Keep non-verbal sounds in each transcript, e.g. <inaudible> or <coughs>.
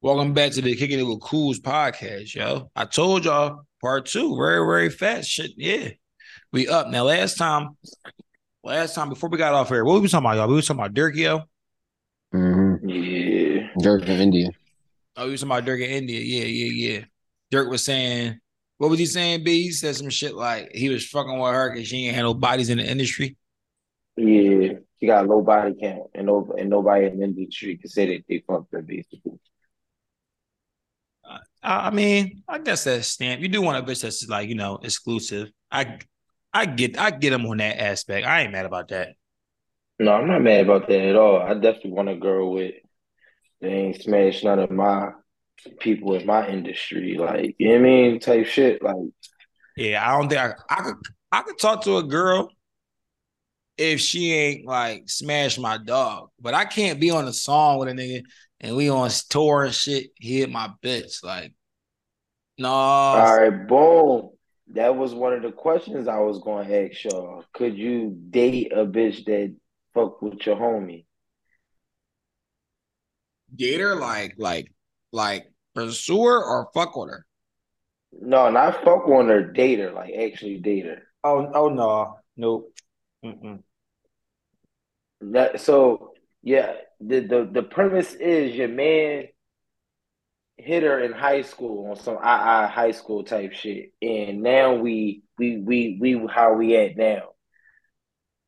Welcome back to the Kicking It with Cools podcast, yo. I told y'all part two, very, very fast shit. Yeah. We up. Now, last time, last time before we got off here, what were we talking about, y'all? We were talking about Durk, yo. Mm-hmm. Yeah. Durk in India. Oh, we were talking about Durk in India. Yeah, yeah, yeah. Durk was saying, what was he saying, B? He said some shit like he was fucking with her because she ain't had no bodies in the industry. Yeah. She got a low body count and no and nobody in the industry can say that they fucked her basically. I I mean, I guess that's stamp. You do want a bitch that's like, you know, exclusive. I I get I get him on that aspect. I ain't mad about that. No, I'm not mad about that at all. I definitely want a girl with they ain't smashed none of my people in my industry. Like, you know what I mean? Type shit. Like, Yeah, I don't think I, I could I could talk to a girl if she ain't like smash my dog. But I can't be on a song with a nigga and we on tour and shit. He hit my bitch. Like, no. all right, boom. That was one of the questions I was going to ask y'all. Could you date a bitch that fuck with your homie? Date her like, like, like pursue her or fuck with her. No, not fuck on her, date her, like actually date her. Oh, oh no, nope. Mm-mm. That so yeah, the, the the premise is your man hit her in high school on some I I high school type shit, and now we we we we how we at now.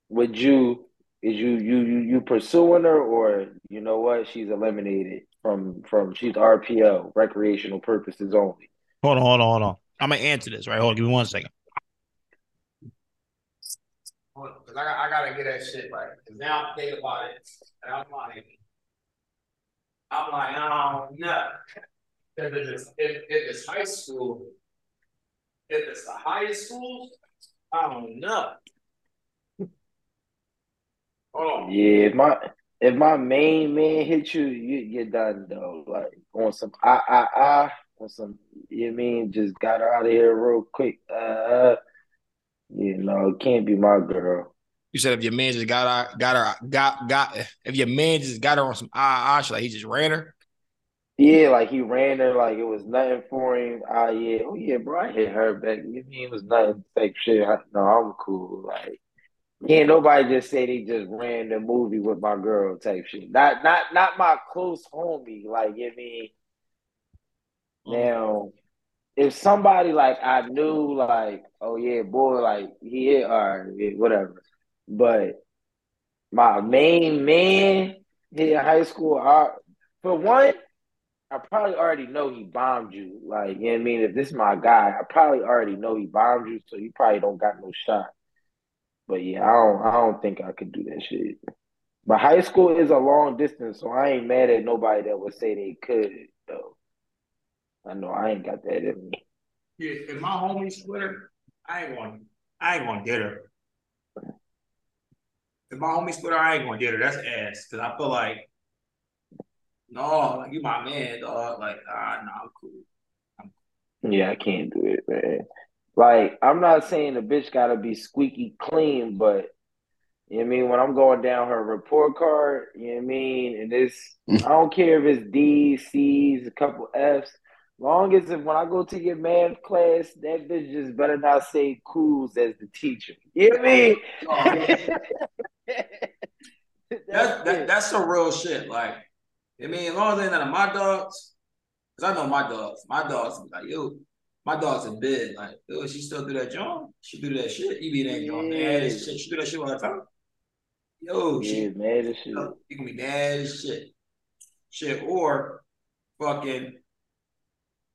Would you is you you you you pursuing her or you know what she's eliminated from from she's RPO recreational purposes only. Hold on, hold on, hold on. I'm gonna answer this, right? Hold on, give me one second. Because I, I gotta get that shit right. Because now I'm thinking about it, and I'm like, I'm like, don't know. If it's, if, if it's high school, if it's the highest school, I don't know. On. Yeah, if my if my main man hit you, you you're done though. Like on some I I I on some you mean, just got her out of here real quick. Uh you know, it can't be my girl. You said if your man just got her, got her, got got if your man just got her on some ah ah shit, like he just ran her. Yeah, like he ran her like it was nothing for him. Ah yeah, oh yeah, bro, I hit her back. You mean it was nothing type shit. I, no, I'm cool. Like can't nobody just say they just ran the movie with my girl type shit. Not not not my close homie. Like you mean now if somebody like I knew like, oh yeah, boy, like he hit yeah, whatever. But my main man in high school, I, for one, I probably already know he bombed you. Like, you know what I mean? If this is my guy, I probably already know he bombed you, so you probably don't got no shot. But yeah, I don't I don't think I could do that shit. But high school is a long distance, so I ain't mad at nobody that would say they could though. I know I ain't got that in me. Yeah, if my homie split her, I ain't going. I ain't to get her. If my homie split her, I ain't going to get her. That's ass. Because I feel like, no, like you my man, dog. Like, ah, nah, I'm cool. Yeah, I can't do it, man. Like, I'm not saying the bitch gotta be squeaky clean, but you know what I mean? When I'm going down her report card, you know what I mean? And this, I don't care if it's D's, C's, a couple F's. Long as if when I go to your math class, that bitch just better not say cools as the teacher. You know I? <laughs> That, that, that's some real shit. Like, I mean, as long as they're none of my dogs, because I know my dogs. My dogs be like, yo, my dog's in bed. Like, yo, she still do that joint. She do that shit. You be that joint mad as shit. She do that shit all the time. Yo, yeah, she mad as shit. you can be mad as shit. Shit, or fucking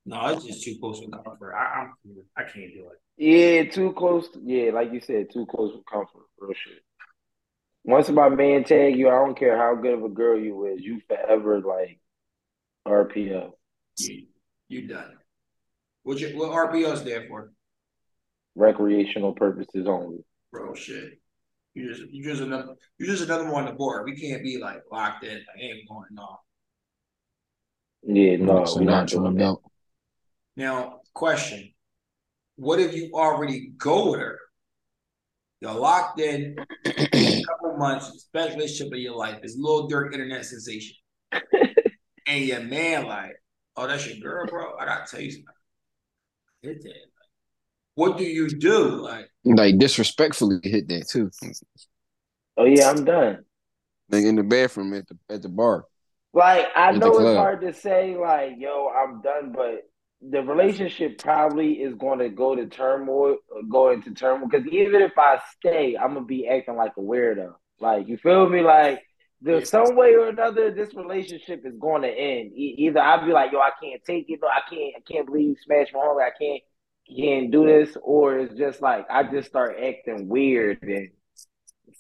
no, it's just too close for comfort. I, I'm I can't do it. Yeah, too close. To, yeah, like you said, too close for comfort. Real shit. Once my man tag you, I don't care how good of a girl you is, you forever like RPO. You, you done. What you what RPO's there for? Recreational purposes only. Bro, shit. You just you just another you just another one on the board. We can't be like locked in. Like, ain't going on. Yeah, no, so we not not doing trying that. Out. Now, question: What if you already go with her? You're locked in <clears throat> a couple months, best relationship of your life. It's a little dirt internet sensation, <laughs> and your man like, oh, that's your girl, bro. I gotta tell you something. Hit that. what do you do? Like, like disrespectfully hit that too. Oh yeah, I'm done. Like in the bathroom at the at the bar. Like I know it's hard to say, like, yo, I'm done, but the relationship probably is going to go to turmoil, go into turmoil. Because even if I stay, I'm gonna be acting like a weirdo. Like, you feel me? Like, there's some way or another, this relationship is going to end. E- either I'll be like, yo, I can't take it, no, I can't, I can't believe you smashed my home, I can't, can't do this, or it's just like I just start acting weird and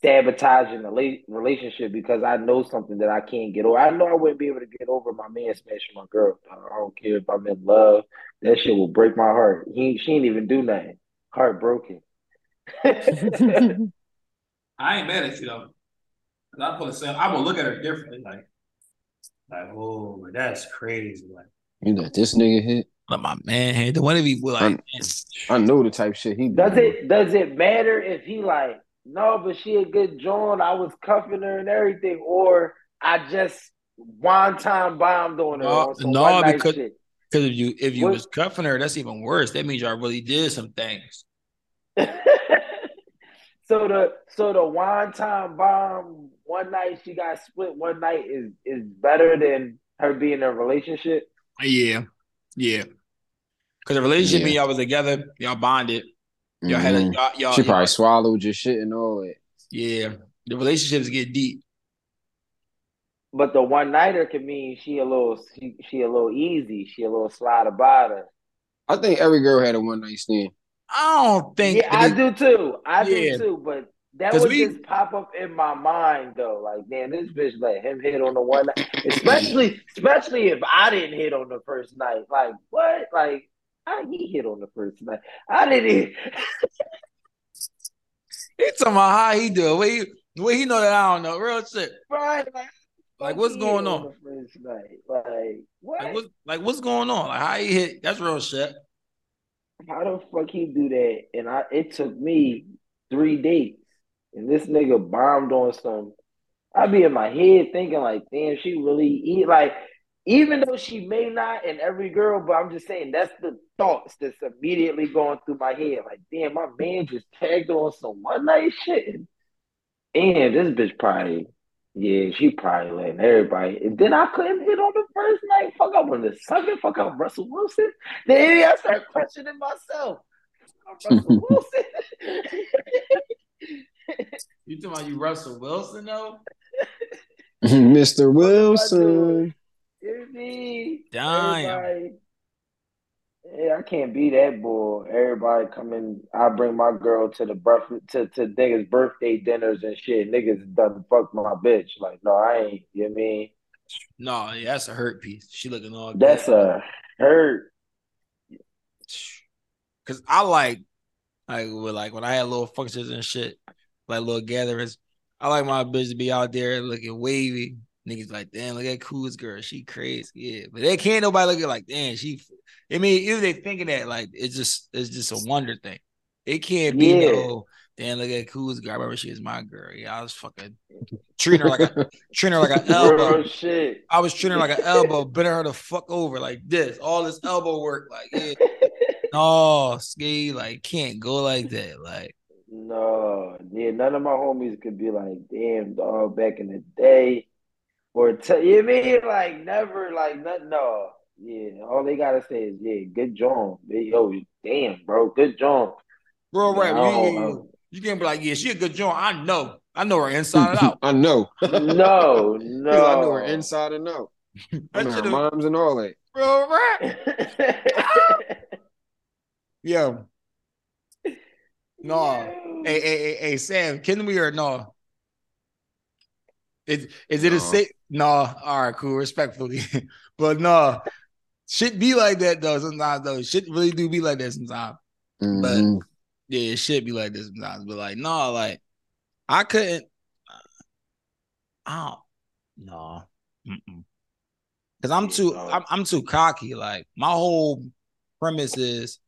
sabotaging the relationship because I know something that I can't get over. I know I wouldn't be able to get over my man smashing my girl. I don't care if I'm in love. That shit will break my heart. He she ain't even do nothing. Heartbroken. <laughs> <laughs> I ain't mad at you though. I put say I'm gonna look at her differently. Like, like, oh, that's crazy. Like, you let this nigga hit. Let my man hit. The one of you like, I, I know the type shit he does. It does it matter if he like no, but she a good joint. I was cuffing her and everything, or I just one time bombed on her. Uh, no, on no because because if you if you what? was cuffing her, that's even worse. That means y'all really did some things. <laughs> so the so the one time bomb one night she got split one night is is better than her being in a relationship. Yeah, yeah. Because the relationship yeah. y'all was together, y'all bonded. Y'all had a mm-hmm. y'all, y'all She probably y'all, swallowed your shit and all that. Yeah, the relationships get deep. But the one nighter can mean she a little she, she a little easy. She a little slide about her. I think every girl had a one night stand. I don't think. Yeah, I do too. I yeah. do too. But that would we, just pop up in my mind though. Like, man, this bitch let him hit on the one night. Especially, especially if I didn't hit on the first night. Like, what? Like, how he hit on the first night? I didn't. <laughs> He talking about how he do it. Where he, where he know that I don't know. Real shit. Right. Like, like what's going on? on first night? Like what? Like, what? Like what's going on? Like how he hit? That's real shit. How the fuck he do that? And I it took me three dates, and this nigga bombed on some. I be in my head thinking like, damn, she really eat like even though she may not and every girl, but I'm just saying that's the thoughts that's immediately going through my head. Like, damn, my man just tagged on some one night shit. And this bitch probably, yeah, she probably letting everybody. And then I couldn't hit on the first night. Fuck, I wanted to suck it. Fuck up Russell Wilson. Then I started questioning myself. Russell <laughs> Wilson. you talking about you Russell Wilson though? <laughs> Mr. Wilson. Damn. Yeah, I can't be that boy. Everybody coming, I bring my girl to the birth to, to niggas' birthday dinners and shit. Niggas done fuck my bitch. Like, no, I ain't. You know what I mean? No, yeah, that's a hurt piece. She looking all. That's good. a hurt. Cause I like, like, like when I had little functions and shit, like little gatherings. I like my bitch to be out there looking wavy, Niggas like, damn, look at Cool's girl. She crazy. Yeah. But they can't nobody look at like, damn, she I mean, if they thinking that, like, it's just it's just a wonder thing. It can't be yeah. no damn, look at Cool's girl. I remember she was my girl. Yeah, I was fucking treating her like a <laughs> treating her like an elbow. shit. I was treating her like an elbow, bending her to fuck over like this. All this elbow work, like yeah. <laughs> no, ski, like can't go like that. Like no, yeah, none of my homies could be like, damn, dog, back in the day or t- you mean like never like nothing. No, yeah. All they gotta say is yeah, good job. Yo, damn, bro, good job. Bro, right? You, you, you, can't be like, yeah, she a good job. I know, I know her inside and out. <laughs> I know. no, <laughs> no, I know her inside and out. <laughs> I know her moms and all that. Bro, right? Yo. No. Hey, hey, hey, hey, Sam, can we or no? Is is it no. a safe? No, all right, cool, respectfully, <laughs> but no, shit be like that though. Sometimes though, shit really do be like that sometimes. Mm-hmm. But yeah, it should be like this sometimes. But like, no, like I couldn't. I don't. No, because I'm too. I'm, I'm too cocky. Like my whole premise is,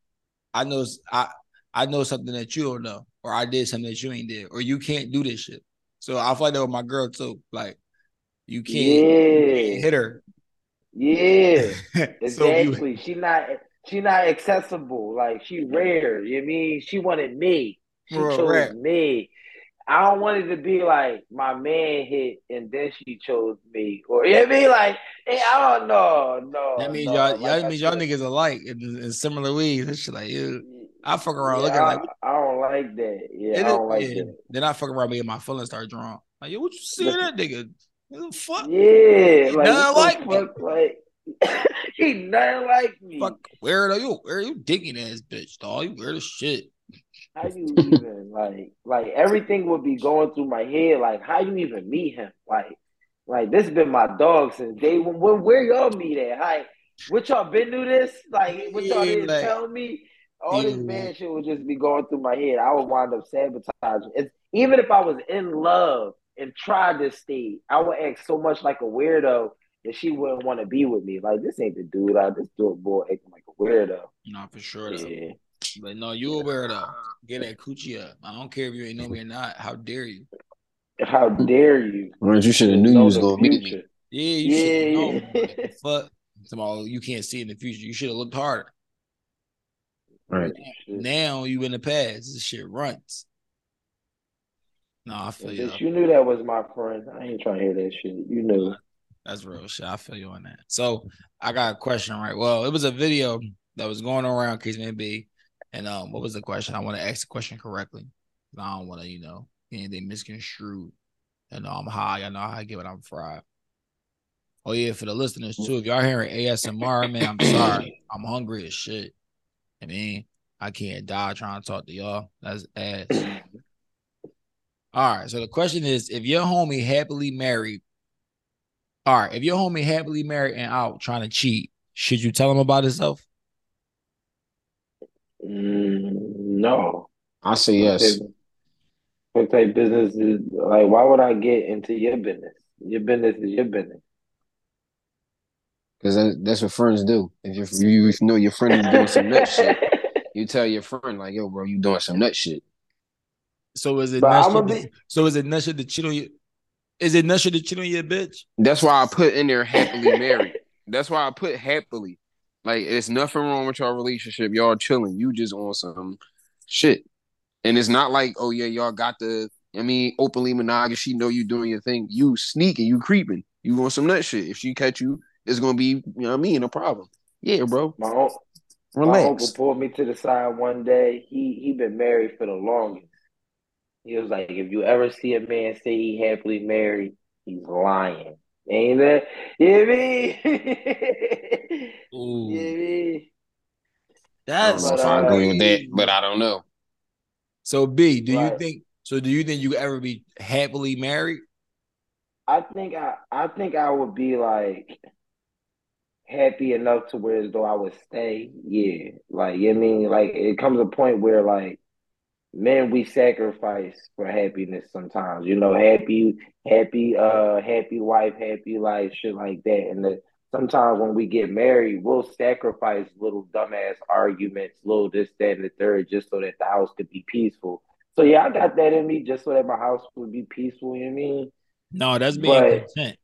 I know I I know something that you don't know, or I did something that you ain't did, or you can't do this shit. So I feel like that with my girl too. Like you can't, yeah. you can't hit her. Yeah, <laughs> exactly. so she not she not accessible. Like she rare. You know I mean she wanted me. She chose rap. me. I don't want it to be like my man hit and then she chose me, or you know what I mean? Like, hey, I don't know, no. That means no. y'all, like y'all means y'all niggas alike in, in similar ways. Shit like you. I fuck around yeah, looking I, like I don't like that. Yeah, I don't like yeah. that. Then I fuck around me and my feelings start drawing. Like, yo, what you see that nigga? What the fuck? Yeah, like, nothing like fuck, like <laughs> he nothing like me. Fuck weirdo, you where are you digging ass bitch, dog? You weird as shit. How you even like like everything would be going through my head? Like how you even meet him? Like like this has been my dog since day one. Where, where y'all meet at? Hi, what y'all been through this? Like what y'all didn't like, tell me? All this man shit would just be going through my head. I would wind up sabotaging. It's, even if I was in love and tried to stay, I would act so much like a weirdo that she wouldn't want to be with me. Like this ain't the dude. I just do a boy acting like a weirdo. No, for sure. Yeah. But no, you a weirdo. Get that coochie up. I don't care if you ain't know me or not. How dare you? How dare you? Well, you should have knew you was gonna meet me. Yeah, you yeah, should know. <laughs> Fuck. Tomorrow you can't see in the future. You should have looked harder. Right. Now you in the past. This shit runs. No, I feel you. You knew that was my friend. I ain't trying to hear that shit. You knew. That's real shit. I feel you on that. So I got a question, right? Well, it was a video that was going around case maybe and um, what was the question? I want to ask the question correctly. I don't want to, you know, anything misconstrued. And I'm high. I know how I get when I'm fried. Oh yeah, for the listeners too. If y'all hearing ASMR, man, I'm sorry. <coughs> I'm hungry as shit. I mean, I can't die trying to talk to y'all. That's ass. <clears throat> All right. So the question is, if your homie happily married, all right, if your homie happily married and out trying to cheat, should you tell him about himself? Mm, no. I say yes. What type business is like? Why would I get into your business? Your business is your business. Because that, that's what friends do. If you you know your friend is doing some nut shit, <laughs> you tell your friend like, "Yo, bro, you doing some nut shit." So is it nut shit? Be- so is it nut shit to cheat on you? Is it nut shit to cheat on your bitch? That's why I put in there happily married. That's why I put happily like it's nothing wrong with your relationship. Y'all chilling. You just on some shit. And it's not like, oh yeah, y'all got the I mean, openly monogamous. She know you doing your thing. You sneaking, you creeping. You want some nut shit. If she catch you, it's gonna be, you know what I mean, a problem. Yeah, bro. My, uncle, my uncle pulled me to the side one day. He he been married for the longest. He was like, if you ever see a man say he happily married, he's lying. Ain't that? Yeah, me. <laughs> Ooh. Yeah, me. That's I don't know I uh, agree with that, but I don't know. So B, do right. you think? So do you think you ever be happily married? I think I, I think I would be like happy enough to where as though I would stay. Yeah, like you know I mean, like it comes a point where like man, we sacrifice for happiness sometimes. You know, happy, happy, uh, happy wife, happy life, shit like that. And the, sometimes when we get married, we'll sacrifice little dumbass arguments, little this, that, and the third, just so that the house could be peaceful. So yeah, I got that in me just so that my house would be peaceful. You know I mean? No, that's being but, content.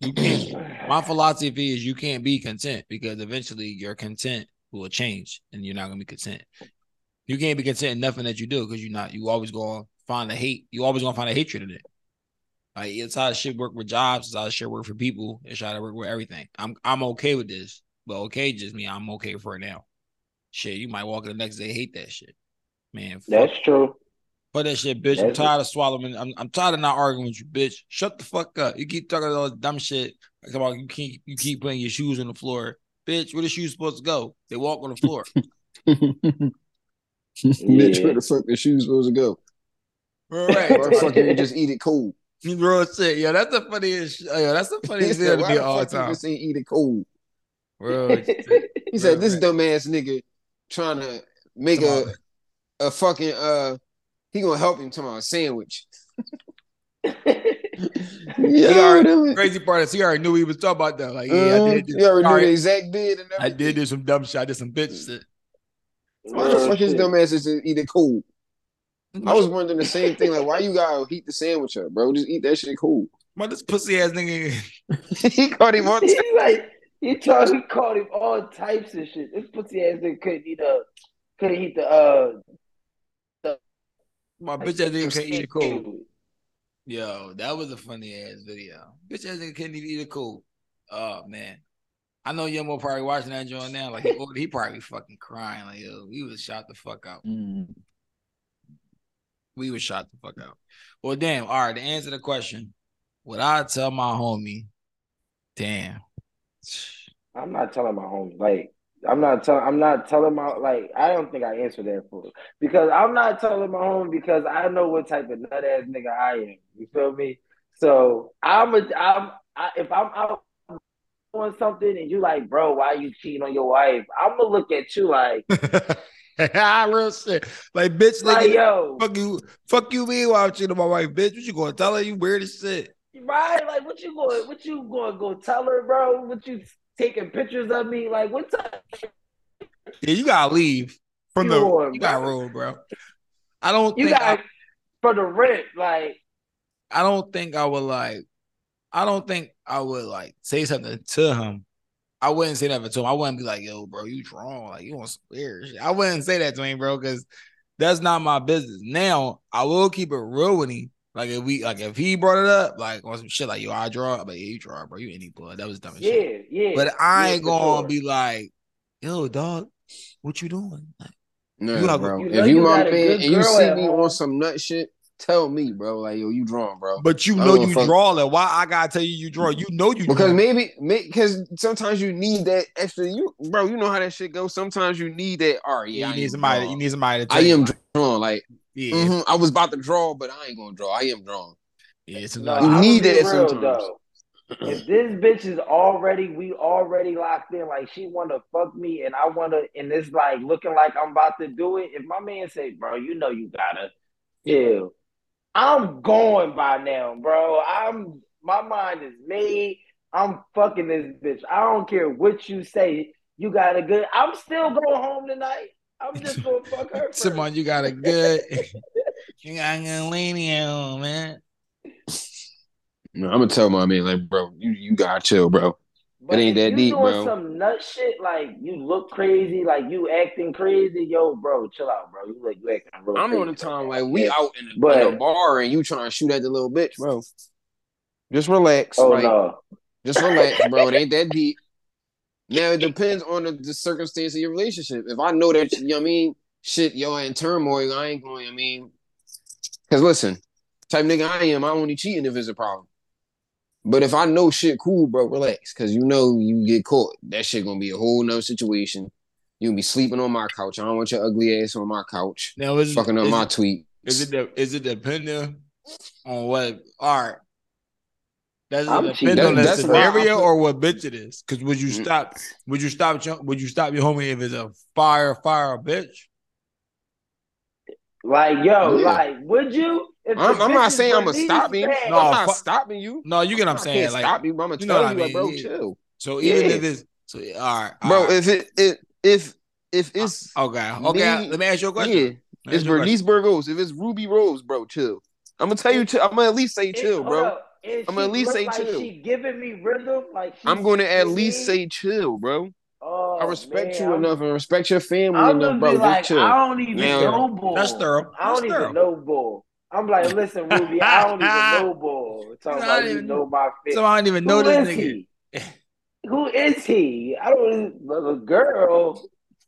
You can't. My philosophy is you can't be content because eventually your content will change and you're not gonna be content. You can't be content in nothing that you do because you're not. You always gonna find a hate. You always gonna find a hatred in it. Like it's how shit work with jobs. It's how shit work for people. It's how to work with everything. I'm I'm okay with this, but okay just me. I'm okay for it now. Shit, you might walk in the next day hate that shit, man. That's true. But that shit, bitch. That's I'm tired it. of swallowing. I'm, I'm tired of not arguing with you, bitch. Shut the fuck up. You keep talking all this dumb shit. Come on, you keep you keep putting your shoes on the floor, bitch. Where the shoes supposed to go? They walk on the floor. <laughs> Bitch, where the fuck the shoes supposed to go? Right. Or fucking you just eat it cold. Bro, shit. Yeah, that's the funniest. Yo, that's the funniest <laughs> thing to be all time. Just ain't eat it cold. Bro, <laughs> he said, "This dumbass nigga trying to make a a fucking uh, he gonna help him to my sandwich." <laughs> yeah, already, crazy part is he already knew he was talking about that. Like, yeah, uh, I did. This. You already knew the exact bid and everything. I did do some dumb shit. I did some bitch shit. Why the fuck his dumb ass is eat it cold? I was wondering the same thing. Like, why you gotta heat the sandwich up, bro? Just eat that shit cool. My this pussy ass nigga. <laughs> he called him on. <laughs> He like he told he called him all types of shit. This pussy ass nigga couldn't eat a couldn't eat the uh My bitch ass nigga can't eat a cold. Yo, that was a funny ass video. Bitch ass nigga couldn't even eat a cold. Oh man. I know Yomo probably watching that joint now. Like he, he probably fucking crying. Like yo, we was shot the fuck out. Mm. We was shot the fuck out. Well, damn. All right. To answer the question, would I tell my homie? Damn. I'm not telling my homie. Like I'm not telling. I'm not telling my like. I don't think I answer that for because I'm not telling my homie because I know what type of nut ass nigga I am. You feel me? So I'm a. I'm. I, if I'm out doing something and you like, bro, why you cheating on your wife? I'm gonna look at you like, I <laughs> real shit. Like, bitch, like nigga, yo, fuck you, fuck you, me while I'm cheating on my wife, bitch. What you gonna tell her? You weird as shit. right? Like, what you going? What you going to go tell her, bro? What you taking pictures of me? Like, what time? Yeah, you gotta leave from You the. on, you got bro. roll, bro. I don't You think. got I, for the rent, like. I don't think I would like. I don't think I would like say something to him. I wouldn't say that to him. I wouldn't be like, "Yo, bro, you drawn like you want some weird shit." I wouldn't say that to him, bro, because that's not my business. Now I will keep it real with him. Like if we, like if he brought it up, like on some shit, like yo, I draw, but yeah, you draw, bro, you any blood. That was dumb as shit. Yeah, yeah. But I yeah, ain't gonna sure. be like, "Yo, dog, what you doing?" Like, No, You have- bro. you if you you my man and you see me home. on some nut shit, tell me, bro. Like, yo, you drawn, bro. but you know you fuck- draw it. Why I gotta tell you you draw? You know you Because draw. maybe, because sometimes you need that extra. You, bro, you know how that shit goes. Sometimes you need that. All right, Yeah, yeah, I you need somebody. drawn. You need somebody to. I Tell you, am like, drawn. Like, yeah, mhm, I was about to draw, but I ain't gonna draw. I am drawn. yeah. So No, You need that real, sometimes. Though. if this bitch is already, we already locked in. Like she want to fuck me, and I want to, and it's like looking like I'm about to do it. If my man say, "Bro, you know you gotta chill," I'm going by now, bro. I'm my mind is made. I'm fucking this bitch. I don't care what you say. You got a good. I'm still going home tonight. I'm <laughs> just gonna fuck her. First. Simon, you got a good. <laughs> you got a good lady at home, man. No, I'm gonna tell my man, like, bro, you you gotta chill, bro. But ain't if that you deep, doing bro. some nut shit, like you look crazy, like you acting crazy, yo, bro, chill out, bro. You like you acting real I'm crazy. on the time like we man. out in a, But- in a bar and you trying to shoot at the little bitch, bro. Just relax, Oh like, no, just relax, bro. It ain't that deep. Now it depends on the, the circumstance of your relationship. If I know that you know what I mean, shit, y'all in turmoil, I ain't going. I mean, because listen, type nigga I am, I only cheating if it's a problem. But if I know shit cool, bro, relax, because you know you get caught, that shit gonna be a whole nother situation. You gonna be sleeping on my couch. I don't want your ugly ass on my couch, Now is fucking up is, my tweet. Is it de- is it dependent on what? All right. Does it I'm depend cheating. on the That's- that's why I scenario or what bitch it is? Because would you Mm. stop? Would you stop? your- Would you stop your homie if it's a fire fire bitch? like yo, Yeah. like would you? I'm, I'm not saying I'm gonna stop him. No, I'm not fuck- stopping you. No, you get what I'm I saying. can't Like, stop you, but I'm gonna you know tell what I you, like, bro, yeah. chill, so even Yeah. if it's so, all right, all bro. right. If it, it if if it's okay, okay. me- let me ask you a question. yeah, it's ask you a question. Bernice Burgos. If it's Rubi Rose, bro, chill. I'm gonna tell you, chill. I'm gonna at least say chill, hold bro. up, and I'ma at least look say like chill. She giving me rhythm, like she's I'm gonna at least me. say chill, bro. Oh, I respect man, you I'm- enough and respect your family I'm enough, bro. be Just like, chill. I don't even Now- know bull. That's thorough. I don't That's even thorough. know bull. I'm like, listen, Rubi, I <laughs> don't even know bull. Talking I about don't you even- know my fit. So I don't even know Who this is nigga. he? <laughs> Who is he? I don't. The girl,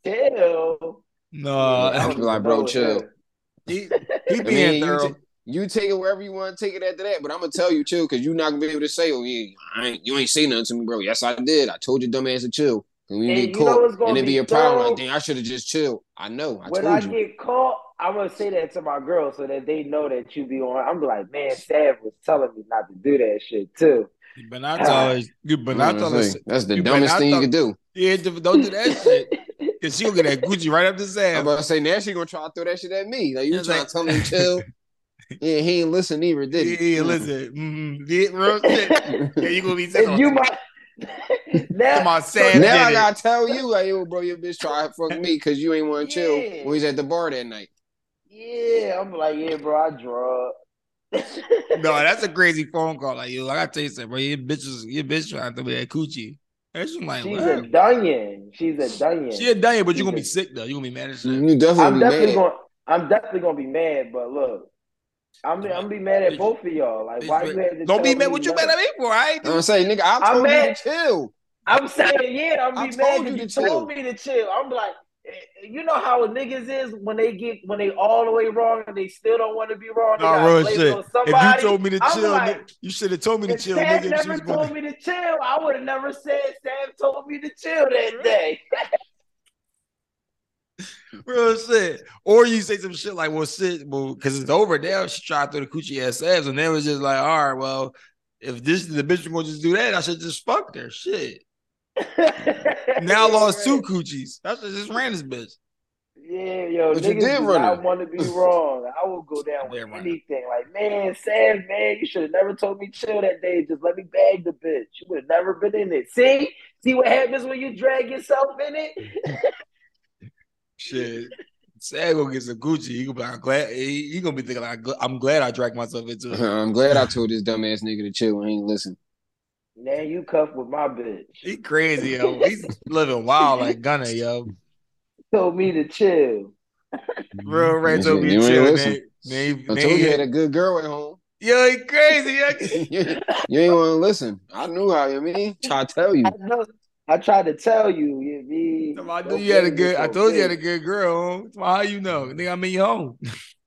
chill. No, I I'm don't be even like, bro, chill. her. he, <laughs> he I being mean, thorough. Ta- you take it wherever you want to take it after that, but I'm gonna tell you too, because you're not gonna be able to say, "Oh yeah, I ain't, you ain't say nothing to me, bro." Yes, I did. I told your dumb ass to chill. And we And get caught, and it be be a problem. thorough? Like, dang, I should have just chilled. I know. I when told I you. get caught, I'm gonna say that to my girl so that they know that you be on. I'm like, man, Sav was telling me not to do that shit too. But better not <sighs> tell her. You better I'm not gonna tell her. That's the dumbest not thing you tell- could do. Yeah, don't do that shit. Cause she'll get that Gucci right up the I'm sand. about to say now she gonna try to throw that shit at me. Like you It's trying like- to tell me to chill. <laughs> yeah, he ain't listen either, did he? yeah, listen. Mm-hmm. Yeah, real shit. Yeah, you gonna be saying And you might <laughs> now, Come on, so Sam. now I gotta tell you, like, yo, bro, your bitch try to fuck me because you ain't want to chill Yeah. when he's at the bar that night. Yeah, I'm like, yeah, bro, I draw. no, <laughs> that's a crazy phone call. Like, yo, I gotta tell you something, bro. Your bitch was your bitch trying to be me that coochie. That's just like, She's what? a dunyan. She's a dunyan. She a done, but She's you're gonna a- be sick though. You're gonna be mad as shit. You definitely I'm be definitely mad. going. I'm definitely gonna be mad. But look, I'm I'm gonna be mad at both of y'all. Like, why you had to Don't be tell mad me what you mad at me for. I ain't I'm saying, nigga, I I'm told you mad. to chill. I'm saying, yeah, I'm I be told mad you that to you chill. told me to chill. I'm like, eh, you know how niggas is when they get when they all the way wrong and they still don't want to be wrong. They No, gotta real shit. on If you told me to I'm chill, like, nigga, you should have told me to chill, Sam nigga. If she never told going, me to chill, I would have never said Sam told me to chill that day. <laughs> <laughs> real shit. Or you say some shit like, "Well, shit, well, because it's over now." She tried to throw the coochie ass abs, and then it was just like, "All right, well, if this the bitch gonna just do that, I should just fuck her." Shit. <laughs> Now I lost two coochies. I should just ran this bitch. Yeah, yo, But you niggas did do run not want to be <laughs> wrong. I will go down with did run her. anything. Like, man, Sam, man, you should have never told me chill that day. Just let me bag the bitch. You would have never been in it. See, see what happens when you drag yourself in it. Shit. Sad gonna get some Gucci. He gonna be like, I'm glad. He, he gonna be thinking like, I'm glad I dragged myself into it. <laughs> I'm glad I told this dumbass nigga to chill and he ain't listen. now you cuff with my bitch. He crazy, yo. He's living wild like Gunner, yo. Told me to chill. <laughs> Real mm-hmm. Ray You told me to chill. listen. Then, then, I then told you he- you had a good girl at home. yo, he crazy. Yo. you, <laughs> you ain't want to listen. I knew how you mean. Try to tell you. I know. I tried to tell you. You be. I knew you had a good. I told you you had a good girl. Home. How you know? <laughs> Nigga, I'm in your home.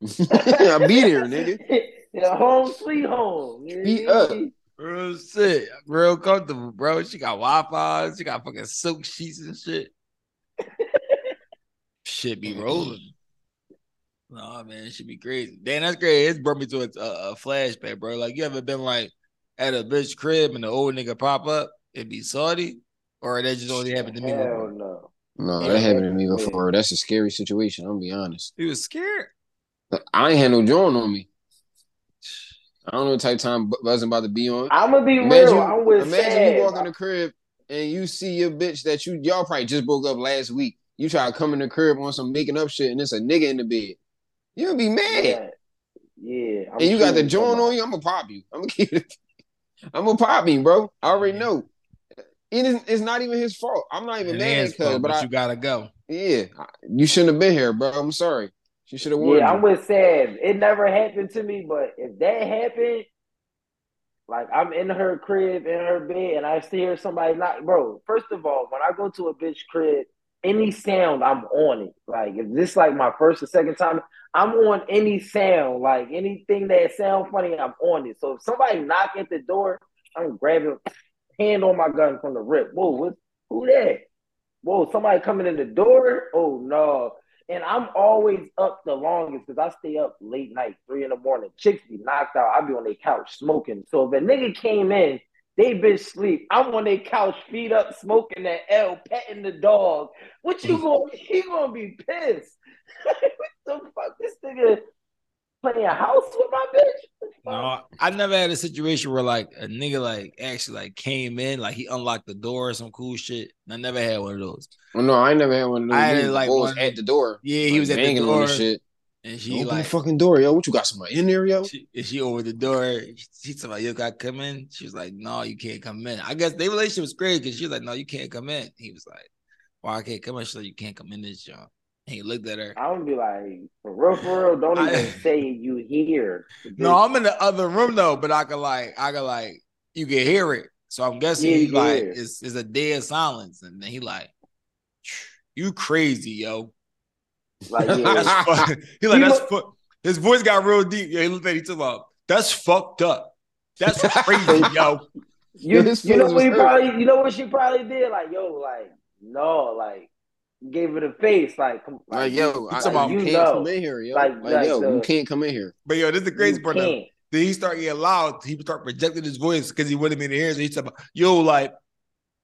I'll be there, nigga. <laughs> yeah, home sweet home. You Beat up. what Real shit. Real comfortable, bro. She got Wi-Fi. She got fucking silk sheets and shit. <laughs> shit be mm. rolling. Nah, man, should be crazy. Damn, that's great. It's brought me to a, a, a flashback, bro. Like, you ever been like at a bitch crib and the old nigga pop up? It be salty, or that just only happened to me. Hell before? no. No, Yeah, that happened to me yeah. before. That's a scary situation. I'm gonna be honest. He was scared. I ain't had no joint on me. I don't know what type of time Bu- Buzzing about to be on. I'm gonna be Imagine, real. I'm with imagine Sam. you walk in the crib and you see your bitch that you y'all probably just broke up last week. You try to come in the crib on some making up shit and it's a nigga in the bed. You'll be mad. Yeah, yeah. And you got the joint on you, I'm gonna pop you. I'm gonna keep it. <laughs> I'm gonna pop you, bro. I already know. It is, it's not even his fault. I'm not even It mad is, because, bro, but, but I, you gotta go. yeah, you shouldn't have been here, bro. I'm sorry. She should have warned Yeah, I'm you. with Sam. It never happened to me, but if that happened, like I'm in her crib, in her bed, and I see her somebody knock, bro. First of all, when I go to a bitch crib, any sound, I'm on it. Like if this like my first or second time, I'm on any sound, like anything that sound funny, I'm on it. So if somebody knock at the door, I'm grabbing hand on my gun from the rip. Whoa, what, who that? Whoa, somebody coming in the door? Oh no. And I'm always up the longest because I stay up late night, three in the morning. Chicks be knocked out. I be on their couch smoking. So if a nigga came in, they bitch sleep. I'm on their couch, feet up, smoking that L, petting the dog. What you mm. gonna? He gonna be pissed. <laughs> what the fuck? This nigga playing a house with my bitch? No, I never had a situation where like a nigga like actually like came in, like he unlocked the door or some cool shit. I never had one of those. Well, no, I never had one of those. I had, like, was one- at the door. Yeah, he like, was at the banging on door, the shit. and she Open like the fucking door, yo. What you got somebody in there, yo? she, and she over the door. She told me, "You got to come in." She was like, "No, you can't come in." I guess their relationship was great because she was like, "No, you can't come in." He was like, "Why I can't come in?" She's like, "You can't come in this joint." And he looked at her. I'm gonna be like, for real, for real, don't even say you here. No, I'm in the other room though, but I could like, I could like, you can hear it. So I'm guessing Yeah, he like, hear it's, it's a dead silence, and then he like, you crazy, yo. Like, <laughs> That's <laughs> yeah. he like You that's know- fu- his voice got real deep. Yeah, he looked at each other. That's fucked up. That's <laughs> crazy, yo. You, you know what he hurt. probably, you know what she probably did? Like, yo, like, no, like, gave it a face, like, come, Like, yo, I, talking about- you you can't know. come in here, yo. Like- Like, like yo, the- you can't come in here. But yo, this is the crazy you part. Though. Then he start getting loud. He start projecting his voice because he wanted me to hear. So he said, "Yo, like,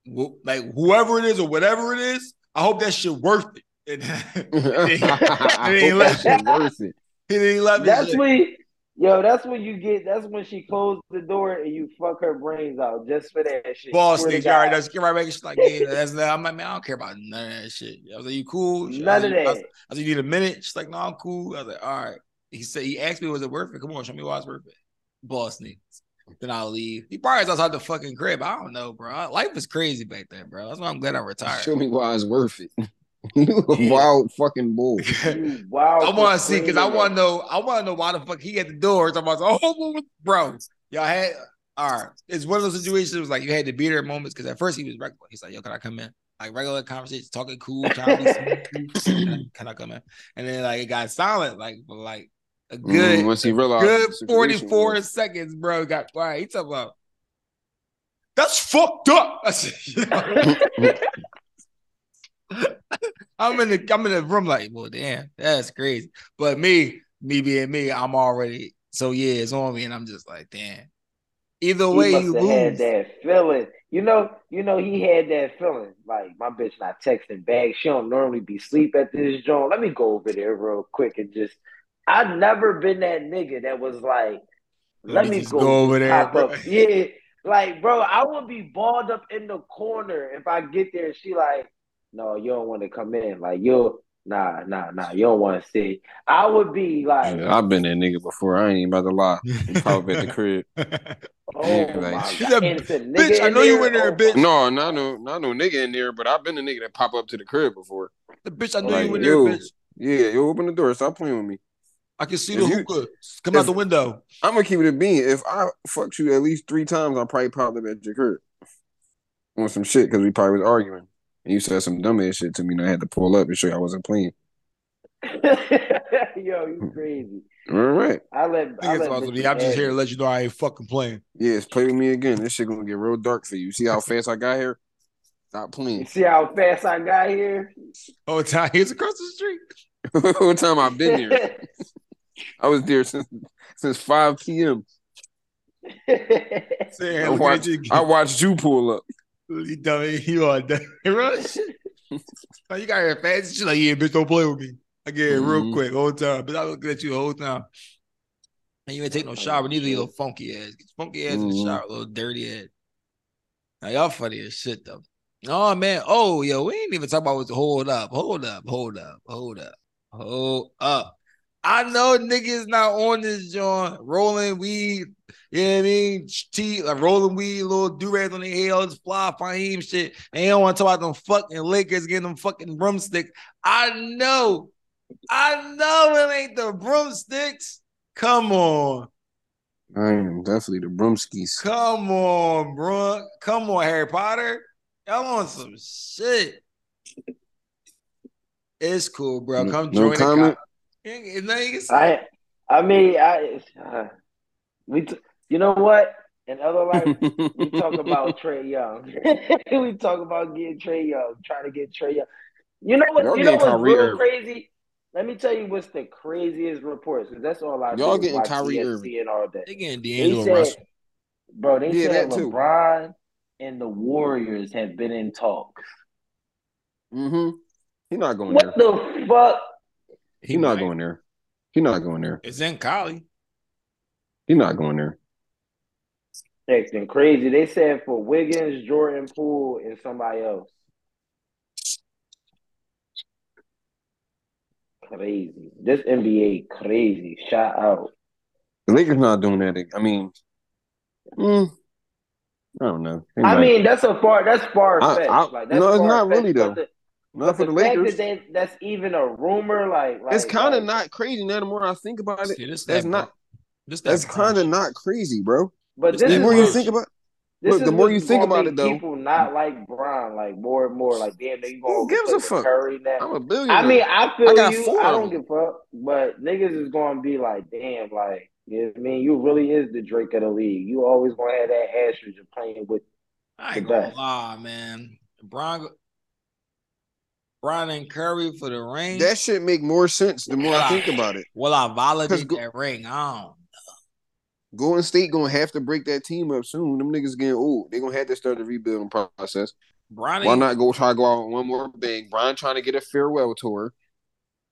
wh- like whoever it is or whatever it is, I hope that shit worth it." <laughs> And <laughs> I ain't hope let- that shit worth it. <laughs> he didn't let me. That's shit. when, yo, that's when you get, that's when she closed the door and you fuck her brains out just for that shit. Boss nigga, you already God. know. Right back. She's like, "Yeah, that's that." I'm like, "Man, I don't care about none of that shit." I was like, "You cool?" She- I None was of like- I was- that. I said, "You need a minute?" She's like, "No, I'm cool." I was like, "All right." He said, "He asked me, was it worth it? Come on, show me why it's worth it." boss sneakers. Then I'll leave. He probably is outside the fucking crib. I don't know, bro. Life was crazy back then, bro. That's why I'm glad I retired. Show me why it's worth it. <laughs> <laughs> you a wild fucking bull. <laughs> You wild I want to see because I want to know. I want to know why the fuck he at the door. Talking about, oh, bro, y'all had. All right, it's one of those situations. It was like you had to be there moments because at first he was regular. He's like, "Yo, can I come in?" Like regular conversation, talking cool, trying to be <laughs> can, I, can I come in? And then like it got silent, like for like a good, Mm, once he realized good forty four seconds, bro. Got quiet. He talking about that's fucked up. I said, you know? I'm in the I'm in the room like, well, damn, that's crazy. But me, me being me, I'm already so yeah, it's on me, and I'm just like, damn. Either He way, you had that feeling. You know, you know, he had that feeling. Like my bitch not texting back. She don't normally be sleep at this joint. Let me go over there real quick and just. I've never been that nigga that was like, let, me just go, go over there, up. Yeah, like bro, I would be balled up in the corner if I get there. and She like, no, you don't want to come in. Like you, nah, nah, nah, you don't want to see. I would be like, Yeah, I've been that nigga before. I ain't even about to lie. Pop up at the crib. <laughs> oh Yeah, like- my god, said, and it's a nigga "Bitch, I in know you there? in there, bitch." my- No, not no, not no nigga in there, but I've been the nigga that pop up to the crib before. the bitch, I know Like, you in there, bitch. Yeah, you open the door. Stop playing with me. I can see If the you- hookah come out the window. I'm gonna keep it a bean. If I fucked you at least three times, I probably popped up at your crib on some shit because we probably was arguing. And you said some dumb ass shit to me, and I had to pull up and show you I wasn't playing. <laughs> Yo, you crazy. All right. I let, I Niggas let supposed to be, bitches I'm just here to let you know I ain't fucking playing. Yes, play with me again. This shit gonna get real dark for you. See how fast I got here? Stop You playing. see how fast I got here? Oh, time he's across the street. <laughs> what time I've been here? <laughs> I was there since since 5 p.m. Saying, I watched. I watched you pull up. You dummy, you are dummy. Real. Oh, you got your fast. She's like, yeah, bitch, don't play with me. I get here real Mhm. quick, whole time. But I looking at you the whole time. And you ain't take no shower, neither you little funky ass. Get funky ass in the Mhm. shower, little dirty ass. Now y'all funny as shit though. Oh man, oh yo, we ain't even talk about what's hold up, hold up, hold up, hold up, hold up. I know niggas not on this joint, rolling weed, you know what I mean? Tea, like rolling weed, little do-rags on the head, all this fly fahim shit. They don't want to talk about them fucking Lakers getting them fucking broomsticks. I know, I know it ain't the broomsticks. Come on. I am definitely the broomskis. Come on, bro. Come on, Harry Potter. Y'all on some shit. It's cool, bro. Come no join the comment? co- Ain't nothing you can say. I, I mean, I, uh, we, t- you know what? In other life, we <laughs> talk about Trae Young. <laughs> we talk about getting Trae Young, trying to get Trae Young. You know what? Y'all you know what's Kyrie real Irving. crazy? Let me tell you what's the craziest reports because that's all I Y'all do is getting watch Kyrie ESPN all that. They getting They D'Angelo said, Russell. bro, they Yeah, said that too. LeBron and the Warriors have been in talks. Mm hmm He not going What there. the fuck? He not might. going there. He not going there. It's in Cali. He not going there. Acting crazy. They said for Wiggins, Jordan Poole, and somebody else. Crazy. This NBA crazy. Shout out. The Lakers not doing that. I mean, mm, I don't know. They I mean, that's a far. That's far I- fetched. I- Like no, it's not really, though. But the, not but for the, the fact Lakers. that they, that's even a rumor, like, like it's kind of like, not crazy now. The more I think about it, See, this that's that not. bro- This That's Bron kind of not crazy, bro. But This this The is more you think about, This Look, is the more you think about it, though- people not like Bron, like more and more, like damn, they gonna Who gives a fuck? Curry now. I'm a billionaire. I mean, I feel I got you. four I don't give a fuck, but niggas is gonna be like, damn, like, you know what I mean, you really is the Drake of the league. You always gonna have that asterisk of playing with. I ain't the gonna lie, man. Bron, Bron and Curry for the ring. that shit make more sense the more I Wow. think about it. Well, I validate go- that ring? I don't. Golden State gonna have to break that team up soon. Them niggas getting old. They gonna have to start the rebuilding process. Bron Why not go try to go out on one more bang? Brian trying to get a farewell tour.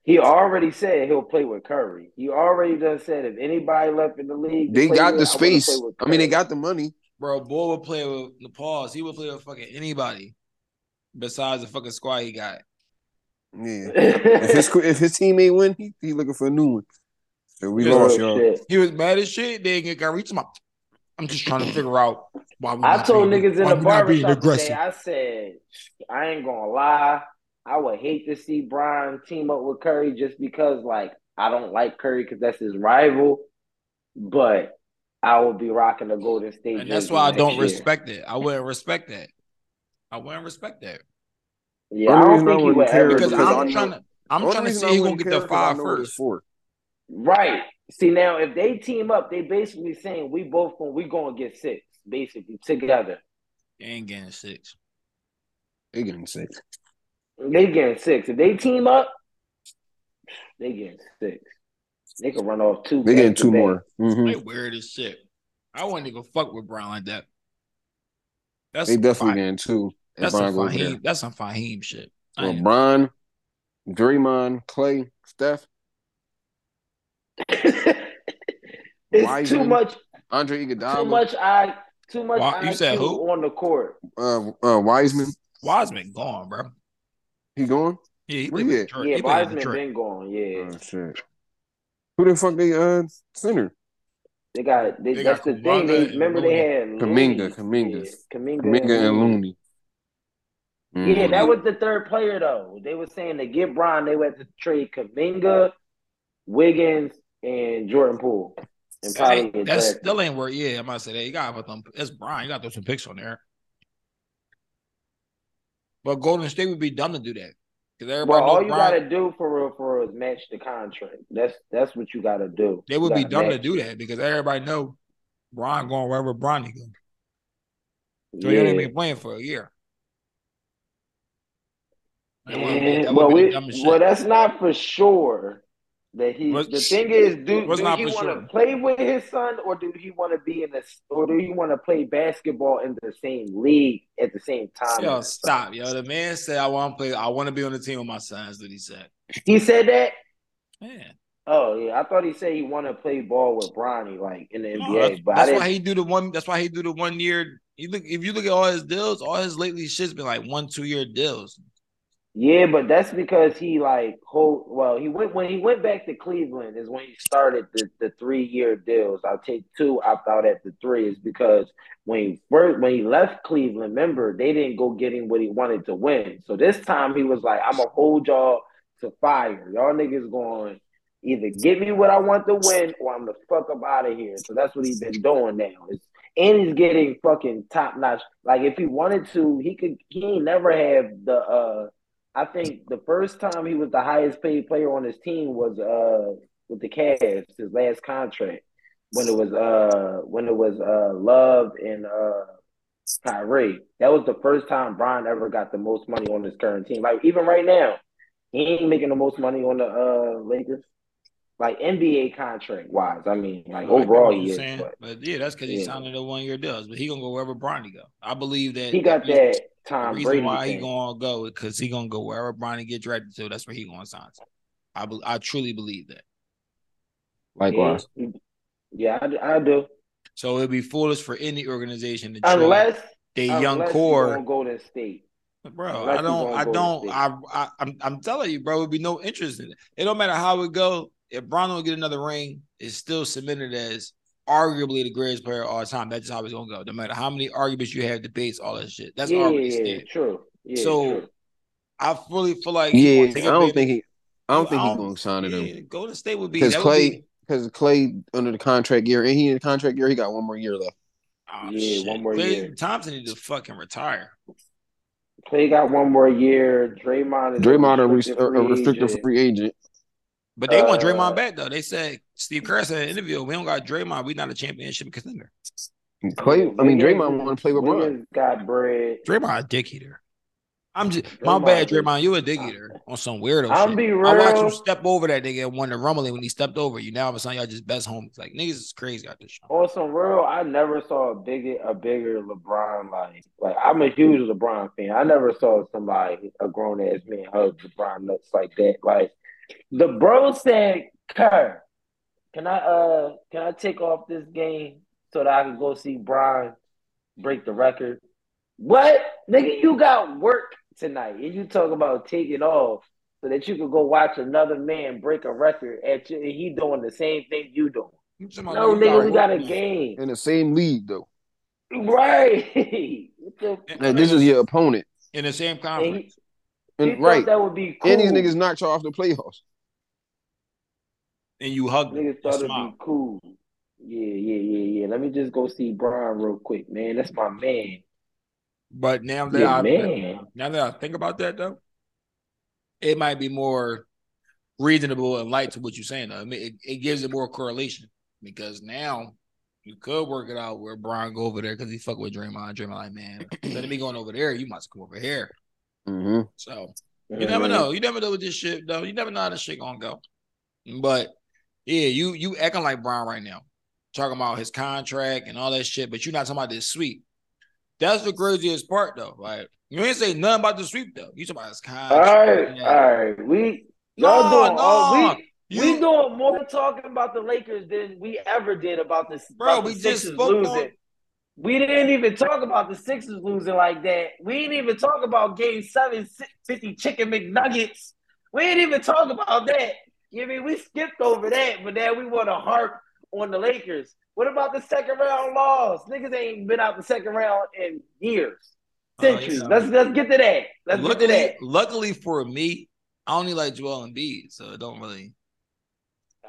He already said he'll play with Curry. He already done said if anybody left in the league, They got with, the I wanna play space. with I mean, they got the money. Bro, boy would play with the pause. He would play with fucking anybody besides the fucking squad he got. Yeah. <laughs> if his if his team ain't win, he, he looking for a new one. We lost, y'all. He was mad as shit. They didn't get Kyrie. I'm just trying to figure out why. we. I told being, niggas in the barbershop today. I said, I ain't gonna lie. I would hate to see Brian team up with Curry just because, like, I don't like Curry because that's his rival. But I would be rocking the Golden State. And that's why I don't year. respect it. I wouldn't respect that. I wouldn't respect that. Yeah, I don't think he would ever because, because I'm trying to. I'm trying to see who's gonna get the five first. Right. See now, if they team up, they basically saying we both going we gonna get six, basically together. They ain't getting six. They getting six. They getting six. If they team up, they getting six. They can run off two. They getting two more. Mm-hmm. They weird as shit. I wouldn't even fuck with Brown like that. That's they definitely getting two. That's some Fahim. That's some Fahim shit. LeBron, Draymond, Clay, Steph. <laughs> it's Wiseman, too much. Andre Iguodala. Too much. I. Too much. Wa- you said who on the court? Uh, uh, Wiseman. Wiseman gone, bro. He gone? Yeah, he Where he at? Yeah, Wiseman been gone. Yeah. Oh shit. Who the fuck they uh center? They got. They, they that's got the thing. They remember they had Kuminga, Kuminga, yeah, Kuminga, Kuminga and Looney. Mm-hmm. Yeah, that was the third player though. They were saying to get Brian, they went to trade Kuminga, Wiggins, and Jordan Poole. And probably that still ain't work. Yeah, I might say that. You gotta put them. It's Brian. You gotta throw some picks on there. But Golden State would be dumb to do that. Because everybody well, all you Brian, gotta do for real, for real is match the contract. That's that's what you gotta do. They would be dumb match. to do that because everybody know Brian going wherever Brian go. So yeah. he ain't been playing for a year. Yeah, well, we, well, that's not for sure. That he What's, the thing is, do, do he want to play with his son, or do he want to be in the, or do he want to play basketball in the same league at the same time? Yo, stop, yo. The man said, "I want to play. I want to be on the team with my son." That he said. He said that. Man. Oh yeah, I thought he said he wanted to play ball with Bronny, like in the no, NBA. That's, but that's why he do the one. That's why he do the one year. You look if you look at all his deals, all his lately shit's been like one two year deals. Yeah, but that's because he like hold well, he went when he went back to Cleveland is when he started the, the three year deals. I'll take two, opt out at the three, is because when he first when he left Cleveland, remember they didn't go get him what he wanted to win. So this time he was like, I'm gonna hold y'all to fire. Y'all niggas going either give me what I want to win or I'm the fuck up out of here. So that's what he's been doing now. It's, and he's getting fucking top notch. Like if he wanted to, he could he never have the uh I think the first time he was the highest paid player on his team was uh with the Cavs, his last contract when it was uh when it was uh Love and uh Kyrie. That was the first time Brian ever got the most money on his current team. Like even right now, he ain't making the most money on the uh Lakers like NBA contract wise. I mean, like overall, he is. But, but, yeah, that's because yeah. he signed a one year deals. But he gonna go wherever Bronny go. I believe that he got that Tom reason Brady why thing. he gonna go because he gonna go wherever Bronny get drafted to. That's where he gonna sign. I be, I truly believe that. Likewise. Yeah, yeah I, I, do. So it'd be foolish for any organization to unless they young core go to state. Bro, I don't, I don't, I, I, I'm, I'm telling you, bro, would be no interest in it. It don't matter how it go if Bron don't get another ring, it's still submitted as arguably the greatest player of all time. That's just how it's gonna go. No matter how many arguments you have, debates, all that shit. That's yeah, already yeah, yeah, true. Yeah, so true. I fully feel like yeah. I don't think he. I don't think he's gonna sign it go to them. Golden State would be because Clay because Clay under the contract year and he in the contract year he got one more year left. Oh, yeah, shit. one more Clay year. Thompson need to fucking retire. Clay got one more year. Draymond is Draymond a restricted, a, a restricted free agent. But they uh, want Draymond back though. They said Steve Kerr said in an interview, "We don't got Draymond. We not a championship contender." Clay, I mean Draymond want to play with Bron. Got bread. Draymond a dick eater. I'm just Draymond my bad, Draymond. You a dick eater on some weirdo I'll shit. be real. I watched you step over that nigga and won the rumbling when he stepped over you. Now all of a sudden y'all just best homies. Like niggas is crazy out this show. On some real, I never saw a bigger a bigger LeBron like like I'm a huge LeBron fan. I never saw somebody a grown ass man hug LeBron nuts like that. Like the bro said Kerr, can I uh can I take off this game so that I can go see Brian break the record? What? Nigga, you got work tonight and you talk about taking off so that you could go watch another man break a record at you, and he doing the same thing you doing. No, nigga, we got a game in the same league though. Right. <laughs> and this is your opponent in the same conference. And, and right, that would be cool. And these niggas knocked you off the playoffs. And you hugged niggas thought it'd be cool. Yeah, yeah, yeah, yeah. Let me just go see Brian real quick, man. That's my man. But now that yeah, I man. now that I think about that though, it might be more reasonable and light to what you're saying. Though. I mean, it, it gives it more correlation because now you could work it out where Brian go over there because he fuck with Draymond. Draymond like, man, instead of me going over there, you must come over here. Mm-hmm. So you never know. You never know with this shit though. You never know how this shit gonna go. But yeah, you you acting like Brown right now, talking about his contract and all that shit, but you're not talking about this sweep. That's the craziest part though. Like you ain't say nothing about the sweep though. You talking about his contract. All right, yeah. all right. We no, doing no. all we you, we doing more talking about the Lakers than we ever did about this. Bro, about we just spoke losing. On... We didn't even talk about the Sixers losing like that. We didn't even talk about game seven, 50 chicken McNuggets. We didn't even talk about that. You mean we skipped over that, but now we want to harp on the Lakers. What about the second round loss? Niggas ain't been out the second round in years, oh, centuries. let's let's get to that. Let's luckily, get to that. Luckily for me, I only like Joel Embiid, so it don't really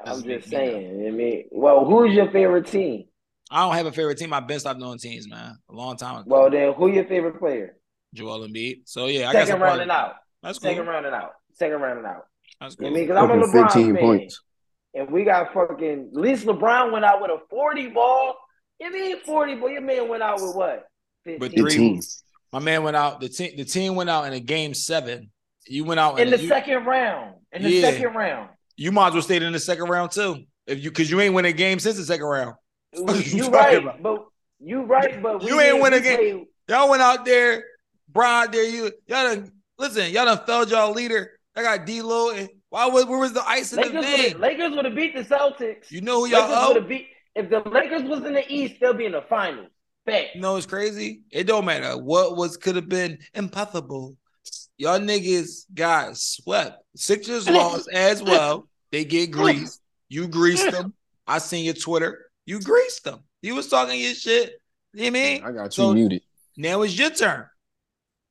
I'm just saying. I mean, well, who's your favorite team? I don't have a favorite team. I've been stopped knowing teams, man. A long time ago. Well, then, who your favorite player? Joel Embiid. So yeah, I second round and out. That's cool. Second round and out. Second round and out. That's cool. I mean, because I'm a LeBron 15 fan, points. and we got fucking. At least LeBron went out with a 40 ball. You mean 40, but your man went out with what? 15? With three. My man went out. The team. The team went out in a game seven. You went out in, in the you, second round. In the yeah. second round you might as well stay in the second round too. If you because you ain't win a game since the second round. You right, but you right, but you ain't win a game. Y'all went out there, Broad there. You y'all done listen, y'all done failed y'all leader. I got D'Lo and why was where was the ice in Lakers the vein? Lakers would have beat the Celtics. You know who y'all Lakers beat if the Lakers was in the East, they'll be in the finals. Fact. You know it's crazy? It don't matter. What was could have been impossible. Y'all niggas got swept. Sixers <laughs> lost as well. They get <laughs> greased. You greased them. I seen your Twitter. You greased them. You was talking your shit. You know I mean? I got you so muted. Now it's your turn.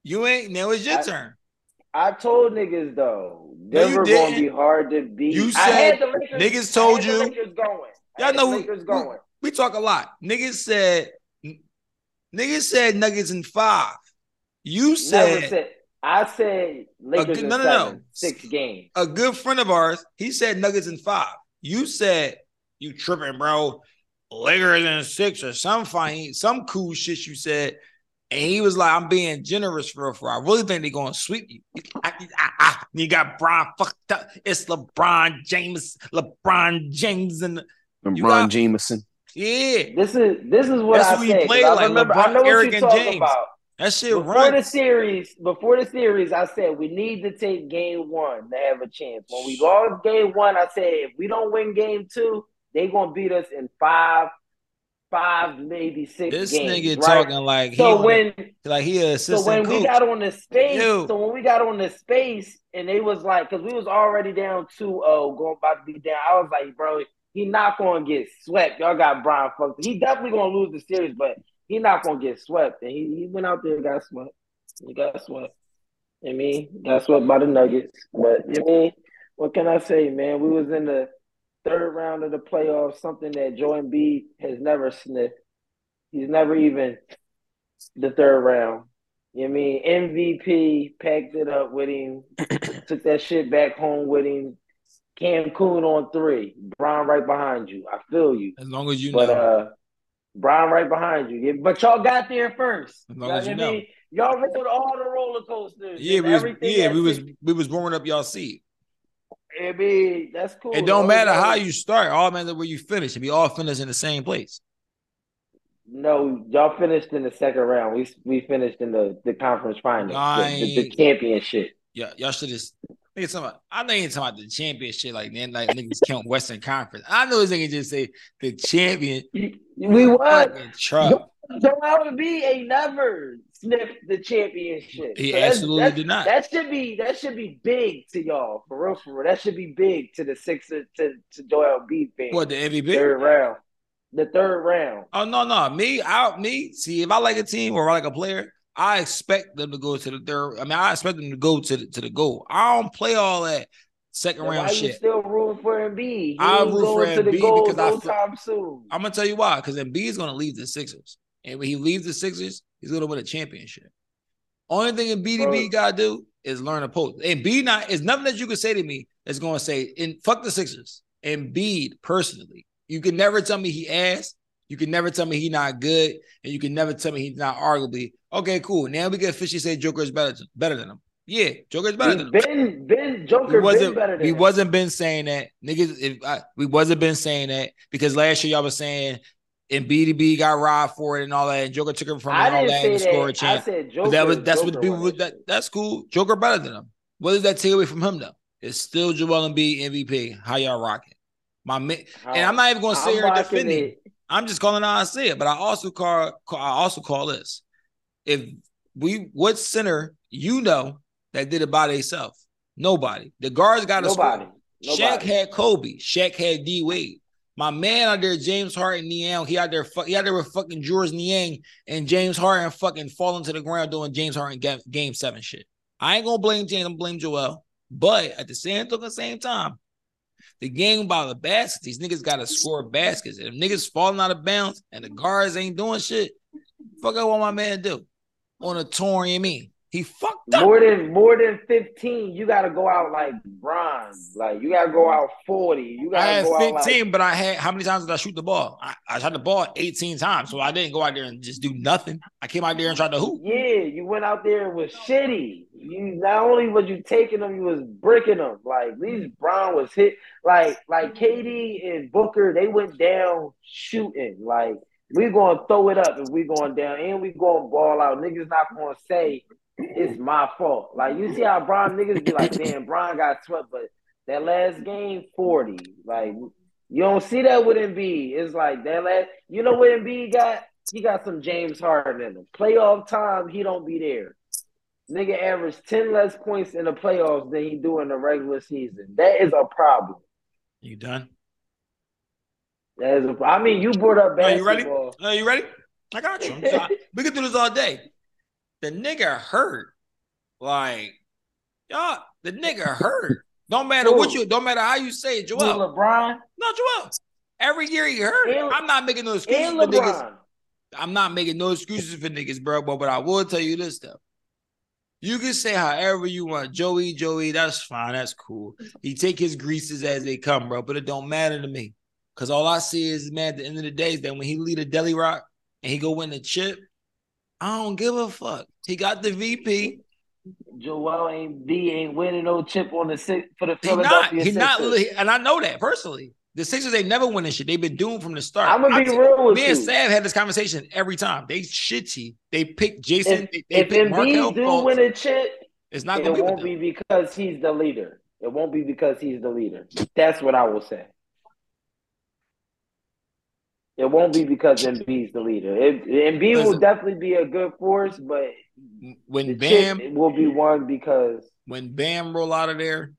You ain't now it's your I, turn. I told niggas though, Denver no, gonna be hard to beat. You said Lakers, niggas told you. going. Y'all know Lakers going. We, we talk a lot. Niggas said niggas said Nuggets in five. You said, said I said Lakers good, no, no, seven, no. six games. A good friend of ours, he said Nuggets in five. You said you tripping, bro. Lakers in six or some fine, some cool shit you said. And he was like, I'm being generous for for. I really think they're gonna sweep you. I, I, I, you got Brian fucked up. It's LeBron James, LeBron James and LeBron got, Jameson. Yeah. This is this is what That's I who said. Played like. I remember, LeBron, I know what you're talking about. That shit before right. the series. Before the series, I said we need to take game one to have a chance. When we lost game one, I said if we don't win game two, they gonna beat us in five, five maybe six. This games, nigga right? talking like so he, when like he assistant so when coach. we got on the space. Ew. So when we got on the space, and they was like, because we was already down 2-0, going about to be down. I was like, bro, he not gonna get swept. Y'all got Brian fucked. He definitely gonna lose the series, but he not gonna get swept. And he, he went out there and got swept. He got swept. I mean, got swept by the Nuggets. But you I mean, what can I say, man? We was in the third round of the playoffs, something that Joe B has never sniffed. He's never even the third round. You know I mean MVP packed it up with him, <coughs> took that shit back home with him. Cancun on three, Brown right behind you. I feel you. As long as you but, know. Uh, Brian right behind you. But y'all got there first. As long as you know. Mean? Y'all rode all the roller coasters. Yeah, we was, yeah, we was we was warming up y'all seat. I mean, that's cool. It don't matter how you start. All matters where you finish. If you all finish in the same place. No, y'all finished in the second round. We we finished in the, the conference final, the, the, the, championship. Yeah, y'all should just. I know you talking about the championship like then like niggas count Western Conference. I know this nigga just say the champion. We won. Joel Embiid ain't never sniff the championship. He So absolutely that's- did not. That should be that should be big to y'all for real. For real, that should be big to the Sixers to to Joel B fans. What the MVP? third round? The third round. Oh no, no, me, I me. See, if I like a team or I like a player, I expect them to go to the third. I mean, I expect them to go to the to the goal. I don't play all that second Then round why you shit. still rooting for Embiid? I root for Embiid because I. Feel, time soon. I'm gonna tell you why. Because Embiid is gonna leave the Sixers, and when he leaves the Sixers, he's gonna win a championship. Only thing Embiid Bro. gotta do is learn a post. Embiid not is nothing that you can say to me that's gonna say in fuck the Sixers. And Embiid personally, you can never tell me he ass. You can never tell me he not good, and you can never tell me he's not arguably okay. Cool. Now we can officially say Joker is better better than him. Yeah, Joker is better than him. been been Joker wasn't better than we him. wasn't been saying that niggas. If I, we wasn't been saying that because last year y'all was saying and BDB got robbed for it and all that, and Joker took it from I and all that and scored a that. I champ. said Joker. But that was that's Joker what people would that that that's cool. Joker better than him. What does that take away from him though? It's still Joel Embiid MVP. How y'all rocking? My ma- shit. and I'm not even gonna sit I'm here and defend him. it. I'm just calling how I see it. But I also call, call I also call this. If we what center you know that did it by themselves? Nobody. The guards got to Nobody. score. Shaq had Kobe. Shaq had D Wade. My man out there, James Harden, Niang, he out there, he out there with fucking Georges Niang and James Harden fucking falling to the ground doing James Harden game, game seven shit. I ain't gonna blame James, I'm blame Joel. But at the same the same time, the game about the baskets, these niggas gotta score baskets. And if niggas falling out of bounds and the guards ain't doing shit, fuck I want my man do on a tour, you mean? He fucked up. More than more than 15, you gotta go out like bronze. Like you gotta go out 40. You gotta had go 15, out like but I had how many times did I shoot the ball? I, I shot the ball 18 times, so I didn't go out there and just do nothing. I came out there and tried to hoop. Yeah, you went out there and was shitty. You not only was you taking them, you was bricking them. Like these Brown was hit. Like like Katie and Booker, they went down shooting. Like we gonna throw it up if we going down, and we going ball out. Niggas not gonna say it's my fault. Like you see how Brown niggas be like, <laughs> damn, Brown got swept, but that last game forty. Like you don't see that with Embiid. It's like that last. You know what Embiid got? He got some James Harden in him. Playoff time, he don't be there. Nigga averaged 10 less points in the playoffs than he do in the regular season. That is a problem. You done? That is a, I mean, you brought up Are you ready? Are you ready? I got you. I'm <laughs> we can do this all day. The nigga hurt. Like, y'all, the nigga hurt. Don't matter what you, don't matter how you say it, Joel. LeBron No, Joel. Every year he hurt. And- I'm not making no excuses for niggas. I'm not making no excuses for niggas, bro. But, but I will tell you this though. You can say however you want. Joey, Joey, that's fine. That's cool. He take his greases as they come, bro. But it don't matter to me. Cause all I see is, man, at the end of the day, is that when he lead a deli rock and he go win the chip, I don't give a fuck. He got the VP. Joel ain't B ain't winning no chip on the six for the Philadelphia. He not. He not. And I know that personally. The Sixers ain't never winning shit. They've been doomed from the start. I'm gonna be t- real with Me you. and Sav had this conversation every time. They shitty. They pick Jayson. if they they if pick Embiid do Fultz. win a chip, It's not it gonna be. won't with be because he's the leader. It won't be because he's the leader. That's what I will say. It won't be because Embiid's the leader. It, Embiid will definitely be a good force, but When Bam, will be one because when Bam roll out of there,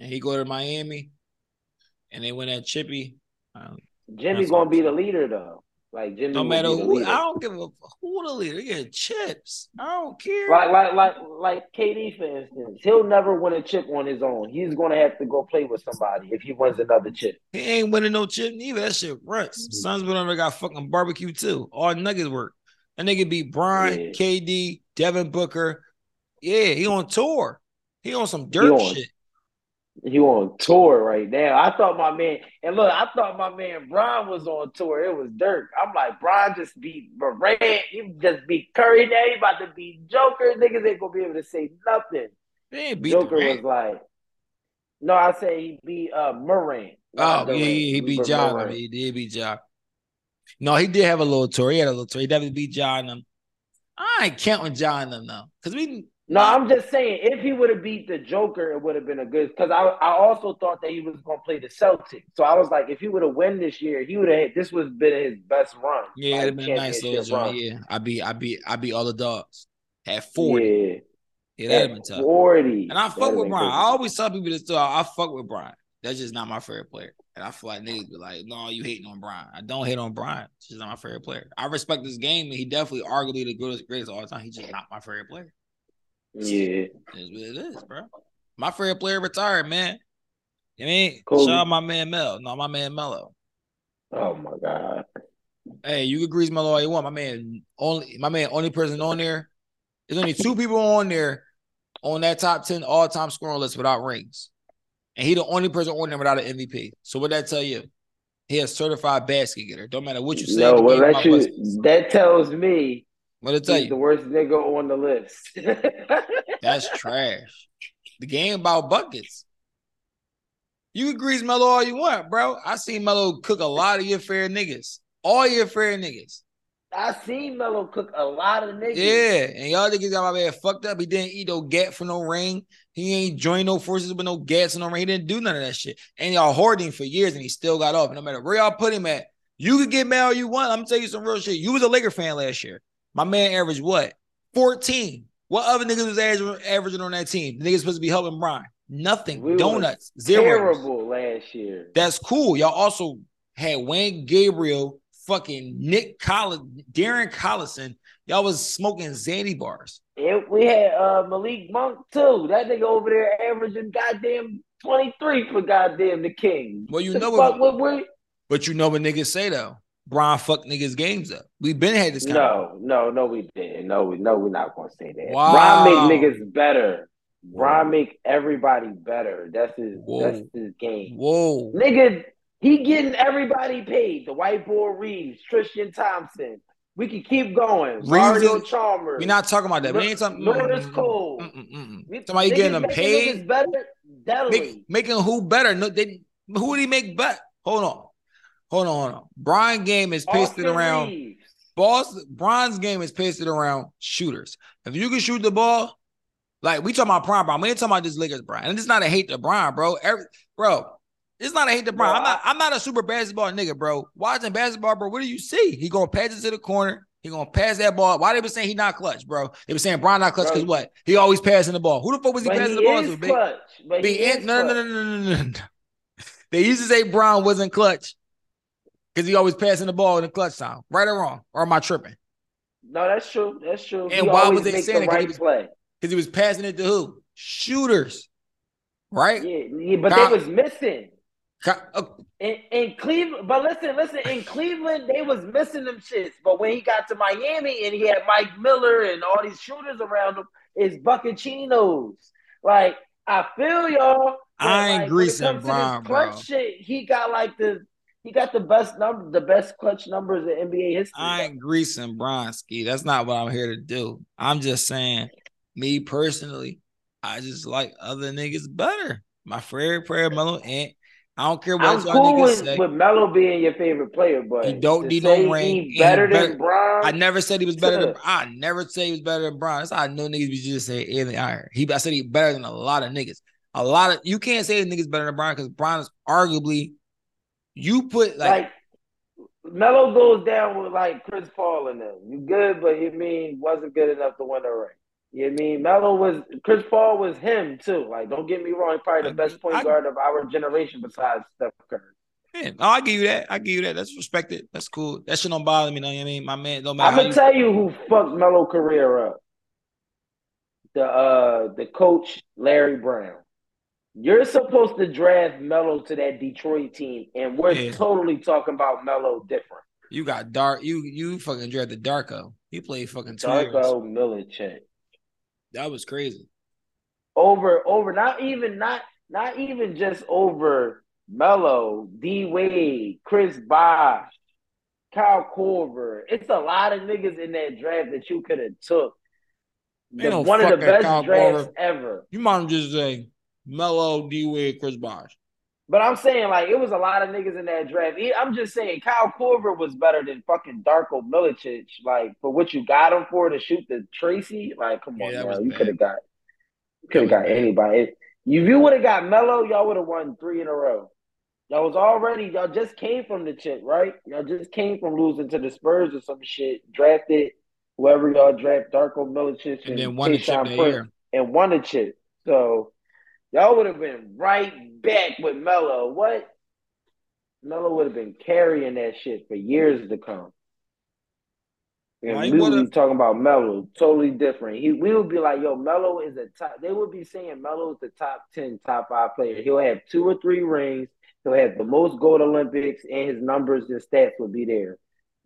and he go to Miami, and they win that chippy. um, Jimmy's gonna be the leader though. Like Jimmy, no matter who. I don't give a who the leader. They get chips. I don't care. Like like like like KD for instance, he'll never win a chip on his own. He's gonna have to go play with somebody if he wins another chip. He ain't winning no chip neither. That shit runs. Suns been over got fucking barbecue too. All nuggets work. That nigga be Brian, Yeah. KD, Devin Booker. Yeah, he on tour. He on some dirt on- shit. He on tour right now. I thought my man, and look, I thought my man Brian was on tour. It was Dirk. I'm like, Brian just beat Morant. He just beat Curry. Now he about to beat Joker. Niggas ain't gonna be able to say nothing. Joker was like, no, I say he beat uh Morant. Oh yeah, yeah, he beat Ja. Morant. He did beat Ja. No, he did have a little tour. He had a little tour. He definitely beat Ja them. I ain't counting Ja them though, because we No, I'm just saying if he would have beat the Joker, it would have been a good. Because I I also thought that he was going to play the Celtics, so I was like, if he would have won this year, he would have. This was been his best run. Yeah, like, it'd been nice little run. Yeah, I be I beat, I beat all the dogs. at forty. Yeah, Yeah, that'd been tough. Forty. And I fuck with Brian. good. I always tell people this too. I, I fuck with Brian. That's just not my favorite player. And I feel like niggas be like, no, you hating on Brian. I don't hate on Brian. Just not my favorite player. I respect this game, and he definitely arguably the greatest, greatest of all the time. He's just not my favorite player. Yeah, It's what it is, bro. My favorite player retired, man. You mean Kobe. shout out my man Mel. No, my man Melo. Oh my god. Hey, you can grease Melo all you want. My man only my man only person on there. There's only two people on there on that top 10 all-time scoring list without rings. And he the only person on there without an MVP. So what that tell you? He a certified basket getter. Don't matter what you say. No, well, about you. That tells me What it tell he's you? the worst nigga on the list. <laughs> That's trash. The game about buckets. You can grease Melo all you want, bro. I seen Melo cook a lot of your fair niggas. All your fair niggas. I seen Melo cook a lot of niggas. Yeah, and y'all niggas got my man fucked up. He didn't eat no gat for no ring. He ain't joined no forces with no gats and no ring. He didn't do none of that shit. And y'all hoarding for years, and he still got off. No matter where y'all put him at, you could get mad all you want. I'm gonna tell you some real shit. You was a Laker fan last year. My man averaged what? 14. What other niggas was averaging, averaging on that team? The niggas supposed to be helping Brian. Nothing. We Donuts. Zero. Terrible last year. That's cool. Y'all also had Wayne Gabriel, fucking Nick Collins, Darren Collison. Y'all was smoking Zandy bars. And we had uh, Malik Monk too. That nigga over there averaging goddamn 23 for goddamn the King. Well, you The know fuck what, what we but you know what niggas say though. Brian fuck niggas games up. We've been had this kind No, no, no, we didn't. No, we no, we're not gonna say that. Wow. Brian make niggas better. Brian make everybody better. That's his Whoa. that's his game. Whoa. Nigga, he getting everybody paid. The white boy Reaves, Tristan Thompson. We can keep going. Reaves Mario Chalmers. We're not talking about that. We ain't talking mm, Cole. Somebody getting them paid. better. Make, making who better? No, they who would he make better? Hold on. Hold on, hold on. Brian game is pasted Austin around. Reaves. Boss Bron's game is pasted around shooters. If you can shoot the ball, like we talking about Prime Brown, we ain't talking about this Lakers Brian. And it's not a hate to Brian, bro. Every, bro, it's not a hate to Brian. Bro, I'm not. I'm not a super basketball nigga, bro. Watching basketball, bro. What do you see? He gonna pass it to the corner. He gonna pass that ball. Why they been saying he not clutch, bro? They been saying Brian not clutch because what? He always passing the ball. Who the fuck was he passing he the ball to? Big? clutch. But he is Ant- no, no, no, no, no, no, no. They used to say Brown wasn't clutch because he always passing the ball in the clutch time. Right or wrong? Or am I tripping? No, that's true. That's true. And he why was they saying the he right play? Because he was passing it to who? Shooters. Right? Yeah, yeah, but Kyle- they was missing. Ka- uh, In, in Cleveland, but listen, listen. In Cleveland, they was missing them shits. But when he got to Miami and he had Mike Miller and all these shooters around him, it's buccachinos. Like I feel y'all. I ain't like, greasing when it to this Brian, clutch bro. Shit, he got like the he got the best number, the best clutch numbers in NBA history. I ain't greasing Bronski. That's not what I'm here to do. I'm just saying, me personally, I just like other niggas better. My favorite player, Melo, and I don't care what I'm y'all cool niggas with, say. with Melo being your favorite player, but He don't need no ring, He he better better- than Bron. I never said he was better than. <laughs> I never say he was better than Brian. That's how I know niggas be just say alien iron. He, I said he better than a lot of niggas. A lot of you can't say niggas better than Brian because Brian is arguably. You put like, like Melo goes down with like Chris Paul and them. You good, but you mean wasn't good enough to win a ring. You mean Melo was Chris Paul was him too. Like, don't get me wrong, he's probably the best point I- guard of our generation besides Steph Curry. man, oh, I give you that. I give you that. That's respected. That's cool. That shit don't bother me. Know what I mean? My man, don't matter. I'm gonna tell you who fucked Melo career up. The uh the coach Larry Brown. You're supposed to draft Melo to that Detroit team, and we're Yeah. totally talking about Melo different. You got dark. You you fucking drafted Darko. He played fucking two. Darko Milicic. That was crazy. over over not even not not even just over Melo, D Wade, Chris Bosh, Kyle Korver. It's a lot of niggas in that draft that you could have took. The- one of the best Kyle drafts Korver. ever. You might just say Melo, D Wade, Chris Bosh. But I'm saying like it was a lot of niggas in that draft. I'm just saying Kyle Korver was better than fucking Darko Milicic. Like for what you got him for to shoot the Tracy. Like come on, yeah, you could have got, you could have got bad. anybody. If you would have got Melo, y'all would have won three in a row. Y'all was already y'all just came from the chip, right? Y'all just came from losing to the Spurs or some shit. Drafted whoever y'all draft, Darko Milicic and, and then won the chip that and won the chip. So y'all would have been right back with Melo. What? Melo would have been carrying that shit for years to come. And we would be talking about Melo, totally different. He we would be like, yo, Melo is a top. They would be saying Melo is the top ten, top five player. He'll have two or three rings. He'll have the most gold Olympics, and his numbers and stats will be there.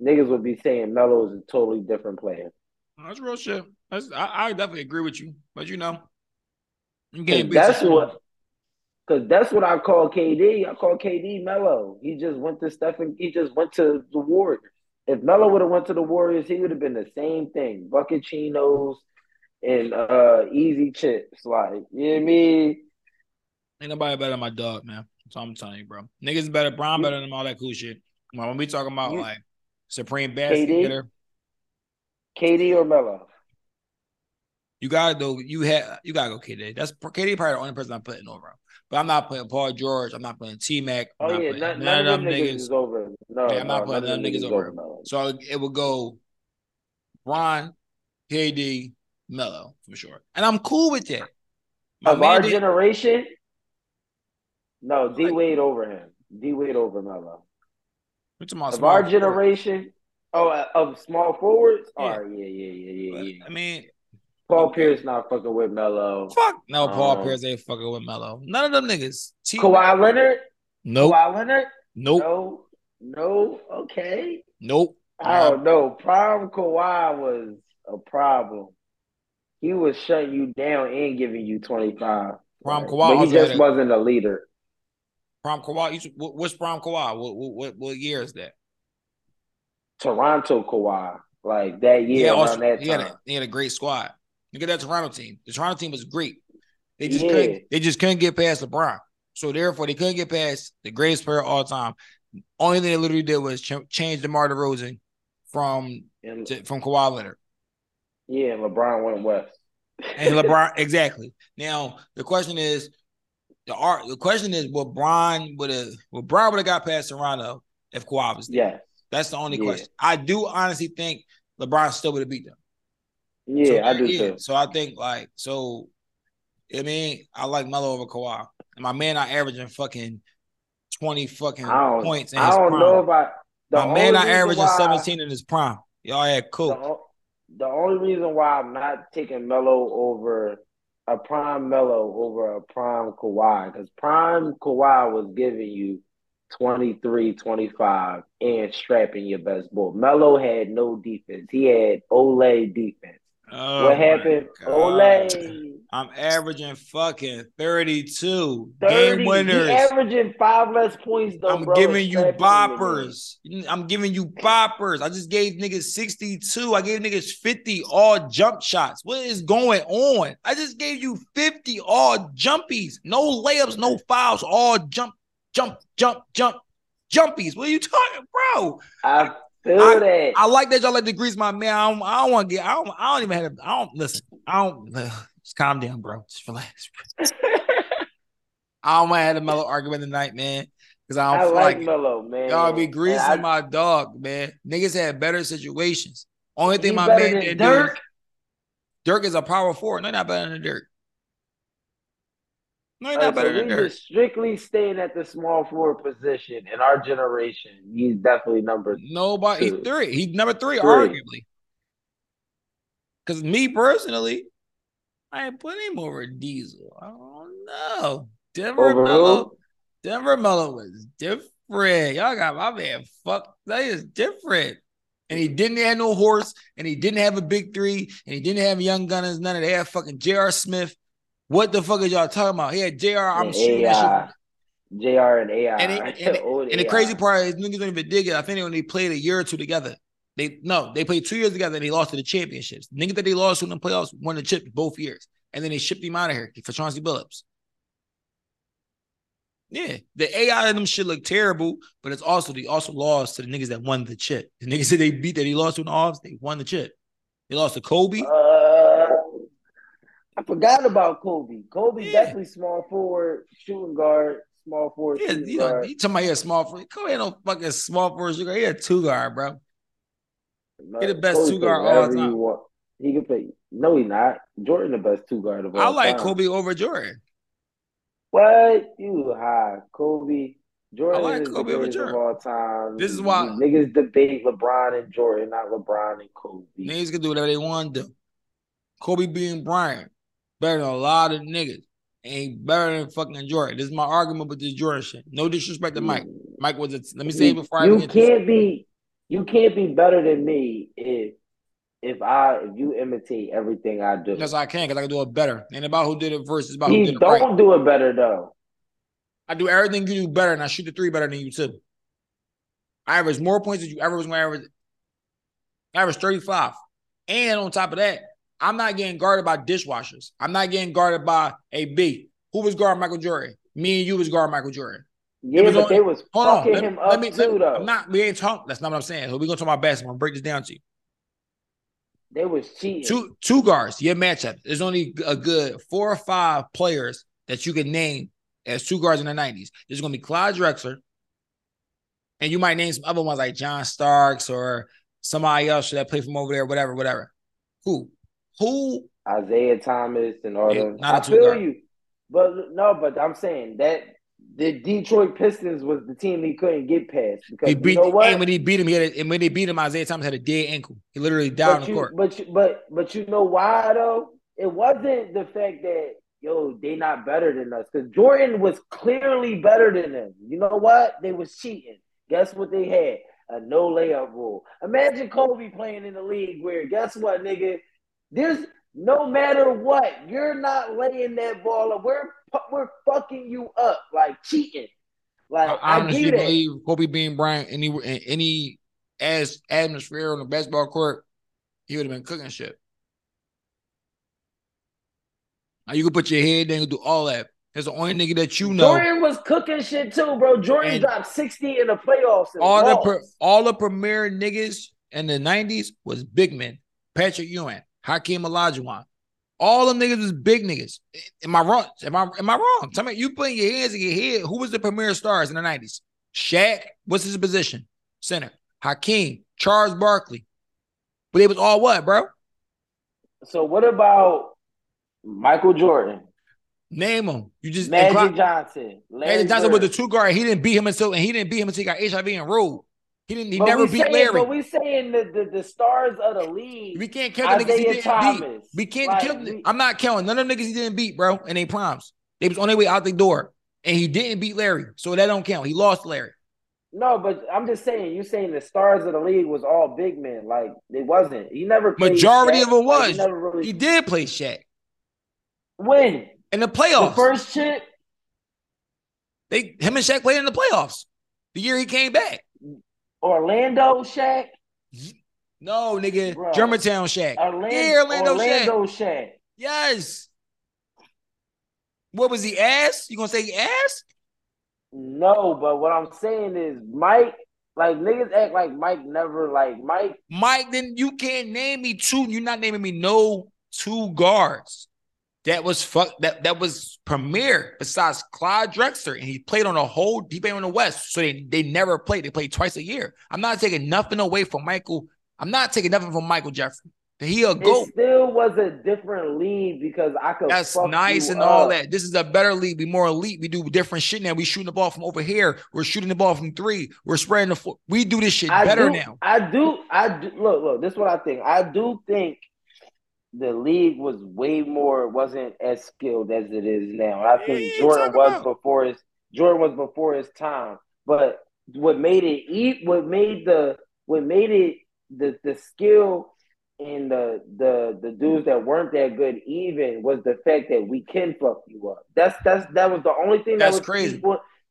Niggas would be saying Melo is a totally different player. That's real shit. That's, I, I definitely agree with you, but you know, that's what because that's what I call KD. I call KD Melo. He just went to Stephen. He just went to the Warriors. If Melo would have went to the Warriors, he would have been the same thing. Bucket chinos and uh easy chips. Like, you know what I mean? Ain't nobody better than my dog, man. That's all I'm telling you, bro. Niggas better, Brown better than all that cool shit. When we talking about like supreme basket KD? KD or Melo? You gotta go. You have you gotta go KD. That's KD probably the only person I'm putting over. But I'm not putting Paul George. I'm not putting T Mac. Oh yeah, none, none, none, of them niggas, is over. No, yeah, I'm no, not putting them niggas, niggas over. over so it will go Ron, KD, Melo for sure, and I'm cool with that. My of our generation, no, D Wade over him. D Wade over Melo. Of our generation, oh, uh, of small forwards. Yeah. Oh yeah, yeah, yeah, yeah, yeah. I mean, Paul. Pierce not fucking with Melo. Fuck no, Paul um, Pierce ain't fucking with Melo. None of them niggas. T- Kawhi Leonard. Nope. Kawhi Leonard. Nope. No. No. Okay. Nope. I don't know. Prime Kawhi was a problem. He was shutting you down and giving you twenty five. Prime Kawhi, but he just wasn't a leader. Prime Kawhi. What's Prime Kawhi? What, what what year is that? Toronto Kawhi, like that year yeah, around that time. He had, a, he had a great squad. Look at that Toronto team. The Toronto team was great. They just yeah. couldn't. They just couldn't get past LeBron. So therefore, they couldn't get past the greatest player of all time. Only thing they literally did was ch- change DeMar DeRozan from and, to, from Kawhi Leonard. Yeah, and LeBron went west. and <laughs> LeBron exactly. Now the question is, the art. The question is, would Bron would have would Bron would have got past Toronto if Kawhi was there? Yes. That's the only yeah. question. I do honestly think LeBron still would have beat them. Yeah, so, I do yeah. too. So I think like so. I mean, I like Melo over Kawhi. And my man, not averaging fucking twenty fucking points. I don't prime. know about my man. Not averaging seventeen in his prime. Y'all had cool. The, the only reason why I'm not taking Melo over a prime Melo over a prime Kawhi because prime Kawhi was giving you 23, 25 and strapping your best ball. Melo had no defense. He had olé defense. Oh what happened? Olé. I'm averaging fucking 32 30, game winners. averaging five less points though. I'm bro, giving you boppers. I'm giving you boppers. I just gave niggas 62. I gave niggas 50 all jump shots. What is going on? I just gave you 50 all jumpies. No layups, no fouls, all jump, jump, jump, jump, jumpies. What are you talking, bro? I Feel I. I like that y'all like to grease my man. I don't, I don't want to get. I don't. I don't even have. I don't listen. I don't. Uh, just calm down, bro. Just relax. <laughs> I don't want to have a Melo argument tonight, man. Because I don't I like, like Melo, man. Y'all be greasing I, my dog, man. Niggas had better situations. Only thing my man did Dirk. Dirk is a power forward. No, not better than Dirk. No, not better than Dirk. Strictly staying at the small forward position in our generation. He's definitely number. Nobody. He's three. He's number three, three. arguably. Because me personally, I ain't put him over Diesel. I don't know. Denver over Melo. Who? Denver Melo was different. Y'all got my man fuck. That is different. And he didn't have no horse, and he didn't have a big three, and he didn't have young gunners, none of that. Fucking J.R. Smith what the fuck is y'all talking about? He had JR. I'm shooting that shit. JR and AI. And, it, and, it, and the crazy part is niggas don't even dig it. I think they only played a year or two together. They no, they played two years together and they lost to the championships. Niggas that they lost in the playoffs won the chip both years. And then they shipped him out of here for Chauncey Billups. Yeah, the AI of them shit look terrible, but it's also they also lost to the niggas that won the chip. The niggas that they beat that he lost to in the offs, they won the chip. They lost to Kobe. Uh, I forgot about Kobe. Kobe yeah. definitely small forward, shooting guard, small forward. Yeah, you know, you talking about here small forward. Kobe ain't no fucking small forward shooter. He a two guard, bro. He the best Kobe two guard all time. He can play. No, he not. Jordan the best two guard of all time. I like time. Kobe over Jordan. What you high, Kobe? Jordan I like is Kobe over Jordan. of all time. This is why- niggas debate LeBron and Jordan, not LeBron and Kobe. Niggas can do whatever they want to do. Kobe being Bryant better than a lot of niggas. Ain't better than fucking Jordan. This is my argument with this Jordan shit. No disrespect to Mike. Mike was a, let me say it before I you even get this. can't be you can't be better than me if if I if you imitate everything I do. Yes, I can because I can do it better. Ain't about who did it first. It's about who did it don't right. do it better though. I do everything you do better, and I shoot the three better than you too. I average more points than you ever was when I average. I average 35. And on top of that, I'm not getting guarded by dishwashers. I'm not getting guarded by a B. Who was guarding Michael Jordan? Me and you was guarding Michael Jordan. Yeah, was but only- they was Hold on. fucking Let, him let up me, too let me- though. I'm not, we ain't talking. That's not what I'm saying. So we're going to talk about basketball. I'm gonna break this down to you. they was cheating. Two two guards, your matchup. There's only a good four or five players that you can name as two guards in the 90s. There's gonna be Clyde Drexler, and you might name some other ones like John Starks or somebody else that play from over there, whatever, whatever. Who? Who? Isiah Thomas and all Yeah, them. I feel guard. you, but no, but I'm saying that the Detroit Pistons was the team he couldn't get past because He beat you know what? and when he beat him, he had a, and when they beat him, Isiah Thomas had a dead ankle. He literally died on but the you, court. but you, but but you know why though? It wasn't the fact that yo they not better than us because Jordan was clearly better than them. You know what? They was cheating. Guess what they had? A no layup rule. Imagine Kobe playing in the league where guess what, nigga? There's no matter what, you're not laying that ball up. We're we're fucking you up like cheating. Like I I, honestly it. believe Kobe being Bryant any in any as atmosphere on the basketball court, he would have been cooking shit. Now you can put your head down and do all that. That's the only nigga that you know. Jordan was cooking shit too, bro. Jordan And- dropped 60 in the playoffs. all the all the premier niggas in the nineties was big men. Patrick Ewing, Hakeem Olajuwon. All them niggas was big niggas. Am I wrong? Am I am I wrong? Tell me, you putting your hands in your head. Who was the premier stars in the nineties? Shaq. What's his position? Center. Hakeem. Charles Barkley. But it was all what, bro? So what about Michael Jordan, Name him. You just Magic Johnson, Larry Magic Johnson was the two guard. He didn't beat him until and he didn't beat him until he got HIV and rolled. He didn't. He But never beat saying, Larry. But we saying the, the, the stars of the league. We can't count the niggas he didn't Thomas. beat. We can't Like, count. we- I'm not counting none of them niggas he didn't beat, bro. And they proms. They was on their way out the door, and he didn't beat Larry, so that don't count. He lost Larry. No, but I'm just saying. You saying the stars of the league was all big men. Like it wasn't. He never. played Majority Shaq. of it Like, he was. never really. He did play Shaq When in the the playoffs. first chip. they him and Shaq played in the playoffs. The year he came back. Orlando Shaq. No, nigga. Germantown Shaq. Orlando, yeah, Orlando, Shaq. Orlando Shaq. Yes. What was he ass? You gonna say he ass? No, but what I'm saying is Mike, like niggas act like Mike never like Mike. Mike, then you can't name me two. You're not naming me no two guards. That was fuck. That that was premier. Besides Clyde Drexler, and he played on the whole. He played on the West, so they they never played. They played twice a year. I'm not taking nothing away from Michael. I'm not taking nothing from Michael Jeffrey. He a It still was a different league because I could. That's nice and all that. This is a better league. We more elite. We do different shit now. We shooting the ball from over here. We're shooting the ball from three. We're spreading the. Fo- we do this shit I better do, now. I do. I do. Look, look. This is what I think. I do think the league was way more. wasn't as skilled as it is now. I think Yeah, Jordan was about- before his. Jordan was before his time. But what made it eat? What made the? What made it the the skill and the the the dudes that weren't that good even was the fact that we can fuck you up. That's that's that was the only thing That's that was crazy.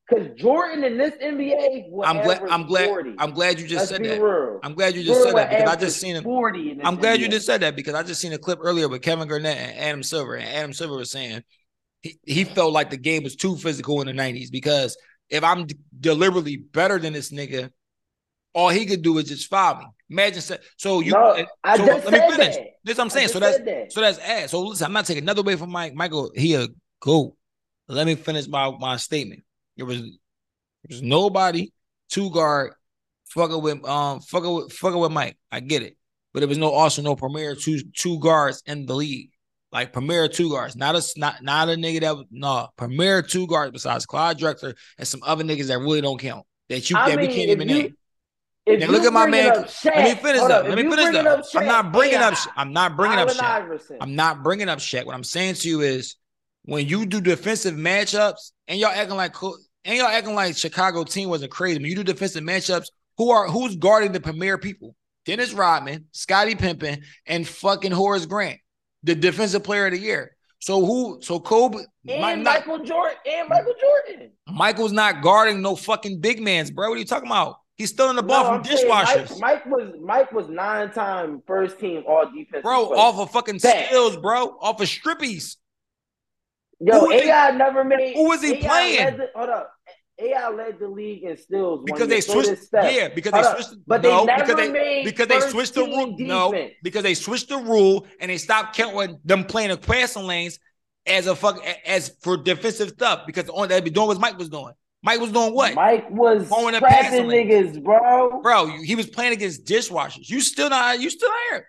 Because Jordan in this NBA, I'm glad. I'm glad. 40. I'm glad you just Let's said that. real. I'm glad you just Jordan said that because I just seen him. 40 in I'm glad you just said that because I just seen a clip earlier with Kevin Garnett and Adam Silver, and Adam Silver was saying he, he felt like the game was too physical in the 90s because if I'm d- deliberately better than this nigga, all he could do is just foul me. Imagine so, so you No, I so just let me finish. that. This what I'm saying. So that's that. so that's ass. So listen, I'm not taking another away from Mike. Michael, he a go. Let me finish my, my statement. There was there was nobody two guard fucking with um fucking with fucking with Mike. I get it. But there was no also no premier two two guards in the league. Like premier two guards, not a not not a nigga that was no premier two guards besides Clyde Drexler and some other niggas that really don't count that you I that we can't even you- name. Now look at my man- Up Shaq, Let me finish up. Let me finish up. I'm not bringing up. I'm not bringing up Shaq. Iverson. I'm not bringing up Shaq. What I'm saying to you is when you do defensive matchups and y'all acting like and y'all acting like Chicago team wasn't crazy. When you do defensive matchups, who are who's guarding the premier people? Dennis Rodman, Scottie Pippen, and fucking Horace Grant, the defensive player of the year. So who? So Kobe, and not- Michael Jordan and Michael Jordan. Michael's not guarding no fucking big mans, bro. What are you talking about? He's stealing the ball No, from I'm dishwashers, Mike, Mike was Mike was nine time first team all defense. bro. Off of fucking Facts. skills, bro. Off of strippies. Yo, who was he- AI never made. who was he AI playing? The, hold up. AI led the league in steals because they switched. Yeah, because Hold they up. switched. But no, they never because they made because they switched the rule. No, because they switched the rule and they stopped counting them playing the passing lanes as a fuck as for defensive stuff. because all they be doing was Mike was doing. Mike was doing what, Mike was to trapping passing lanes. niggas, bro. bro? He was playing against dishwashers. You still not. You still here.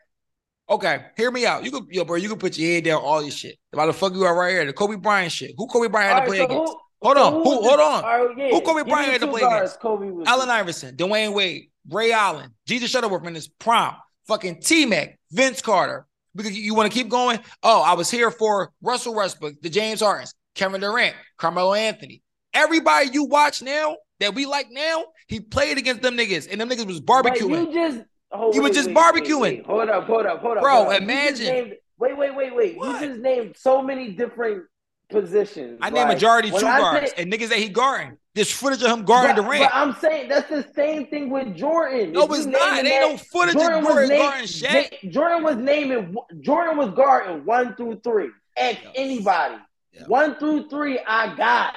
Okay, hear me out. You could, yo, bro. You can put your head down. All this shit. Why the fuck you are right here? The Kobe Bryant shit. Who Kobe Bryant had to play so against? who- Hold on. who Who? Hold on. right, yeah. Who Kobe Bryant had to play guards against? Kobe was Allen Iverson, Dwyane Wade, Ray Allen, Jesus Shuttleworth in his prime, fucking T Mac, Vince Carter. Because you, want to keep going? Oh, I was here for Russell Westbrook, the James Hardens, Kevin Durant, Carmelo Anthony. Everybody you watch now that we like now, he played against them niggas, and them niggas was But barbecuing. you just oh, You were just wait, wait, barbecuing. wait. Hold up, hold up, hold up, Bro, hold up. Imagine. named- wait, wait, wait, wait. What? You just named so many different positions. I Like, majority when two guards say- and niggas that he guarding. There's footage of him guarding but, Durant. but I'm saying that's the same thing with Jordan. no, If it's not. It ain't no footage Jordan of Jordan named. guarding Shaq. Jordan was naming. Jordan was guarding one through three. Ask Yo. anybody. Yo. One through three, I got.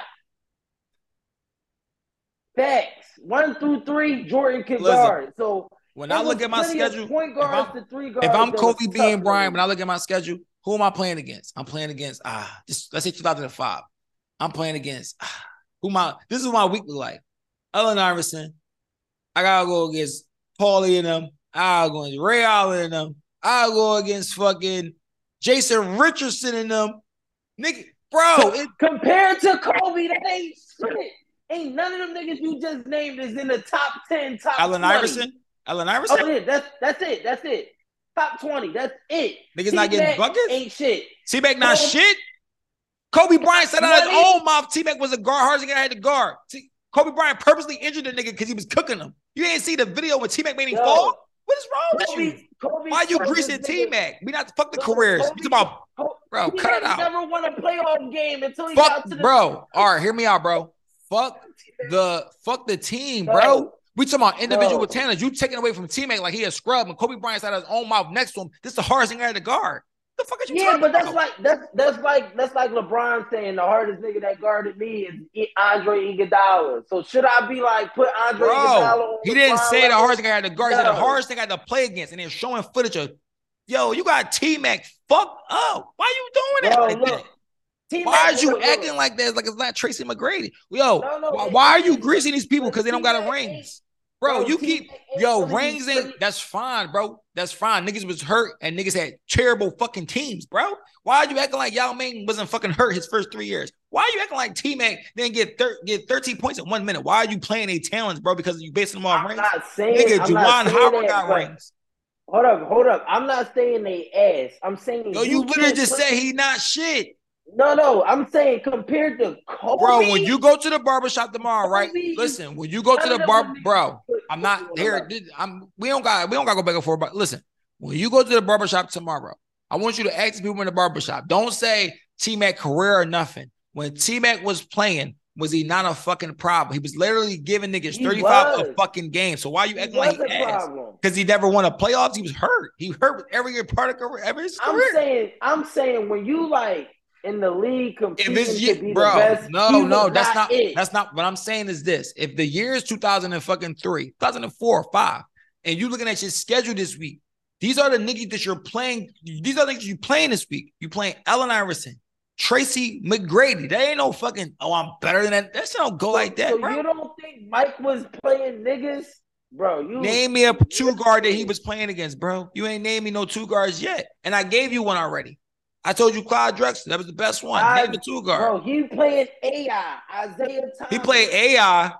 Facts. One through three, Jordan can Listen, guard. So When I look at my schedule, point if guards I'm- to three guards. if I'm Kobe being Bryant, when I look at my schedule, who am I playing against? I'm playing against ah, just let's say 2005. I'm playing against ah, who my this is my weekly look like. Allen Iverson. I gotta go against Paulie and them. I'll go against Ray Allen and them. I'll go against fucking Jason Richardson and them. Nigga, bro, it, Compared to Kobe, that ain't shit. Ain't none of them niggas you just named is in the top 10, top Allen 20. Iverson. Allen Iverson. Oh, yeah, that's that's it. That's it. Top 20. That's it. Niggas not getting buckets? Ain't shit. T-Mac not Kobe- shit. Kobe Bryant said out his own mouth T-Mac was a guard. Hardest guy had to guard. T- Kobe Bryant purposely injured the nigga because he was cooking him. You ain't see the video when T-Mac made him Yo, fall? What is wrong with Kobe, you? Kobe Why you greasing T-Mac? We not fuck the Yo, careers. Kobe- talking about bro, T-Mac cut it out. never won a playoff game until he fuck, got to the bro. All right, hear me out, bro. Fuck the fuck the team, bro. We talking about individual Bro. talents. You taking away from T-Mac like he a scrub, and Kobe Bryant's out of his own mouth next to him. This is the hardest thing I had to guard. The fuck are you Yeah, talking but that's about? like that's that's like that's like LeBron saying the hardest nigga that guarded me is Andre Iguodala. So should I be like put Andre Iguodala Bro, on he didn't say the hardest thing I had to guard. He said the hardest thing I had to play against, and they're showing footage of, yo, you got T Mac fucked up. Why you doing that Bro, like look, that? T-Mac, Why is you look. acting like that? Like it's not Tracy McGrady. Yo, No, no, why, why are you greasing these people because they don't got a rings? Bro, Bro, you keep yo rings ain't that's fine, bro. That's fine. Niggas was hurt and niggas had terrible fucking teams, bro. Why are you acting like Yao Ming wasn't fucking hurt his first three years? Why are you acting like T Mac didn't get thir- get 13 points in one minute? Why are you playing a talents, bro? Because you basing them on I'm rings? not saying Nigga, I'm not Juwan saying Howard that, got but- rings. Hold up, hold up. I'm not saying they ass. I'm saying Yo, you literally just put- said he not shit. No, no. I'm saying compared to Kobe, Bro, when you go to the barbershop tomorrow, right? Kobe, Listen, when you go to the bar, bro, I'm not here. I'm we don't got we don't gotta go back and forth. But listen, when you go to the barbershop tomorrow, I want you to ask people in the barbershop. Don't say T Mac career or nothing. When T Mac was playing, was he not a fucking problem? He was literally giving niggas He 35 a fucking game. So why are you He acting like was he a ass? Because he never won a playoffs. He was hurt. He hurt with every part of career, every his I'm saying, I'm saying when you like in the league competing if it's, to be bro, the best. No, no, that's not, not that's not what I'm saying is this. If the year is 2003, 2004, 5, and you looking at your schedule this week, these are the niggas that you're playing. These are the niggas you playing this week. You playing Allen Iverson, Tracy McGrady. That ain't no fucking, oh, I'm better than that. That shit don't go like that, so bro. you don't think Mike was playing niggas? Bro, you name me a two guard that he was playing against, bro. You ain't named me no two guards yet. And I gave you one already. I told you Clyde Drexler. That was the best one. I, Name two guard. Bro, he playing AI. Isiah Thomas. He played AI.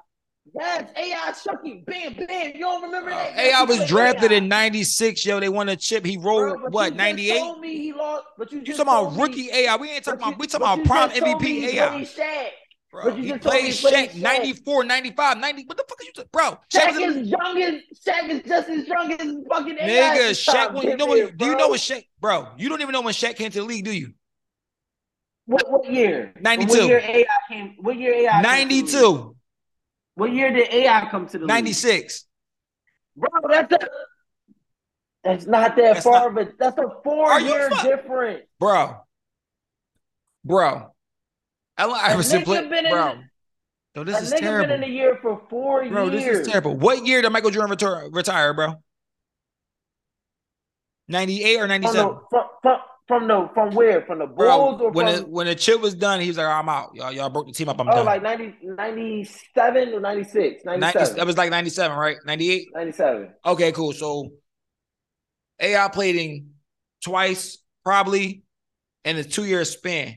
Yes, AI Chucky. Bam, bam. You don't remember uh, that? AI was drafted AI. in 96, yo. They won a chip. He rolled bro, what, 98? told me he lost, but you, just you talking about rookie AI. We ain't talking about we talking about prime MVP AI. Bro, he played Shaq, Shaq 94, 95, 90. What the fuck are you talking? Bro, Shaq, Shaq is young as Shaq is just as young as fucking Nigga, Shaq, when, you know what, do you know what Shaq, bro? You don't even know when Shaq came to the league, do you? What what year? 92. What year AI came? What year AI 92. What year did AI come to the 96. League? Bro, that's a that's not that that's far, not, but that's a four year difference. Bro. Bro. Allen Iverson played, bro. Yo, this is terrible. Been in the year for four bro, years. this is terrible. What year did Michael Jordan retire, retire bro? 98 or 97? From, the, from, from, from, the from where? From the Bulls bro, when from, it, when the chip was done, he was like, I'm out. Y'all, y'all broke the team up. I'm oh, done. like 90, 97 or 96? 97. 90, that was like 97, right? 98? 97. Okay, cool. So AI played in twice, probably in a two year span.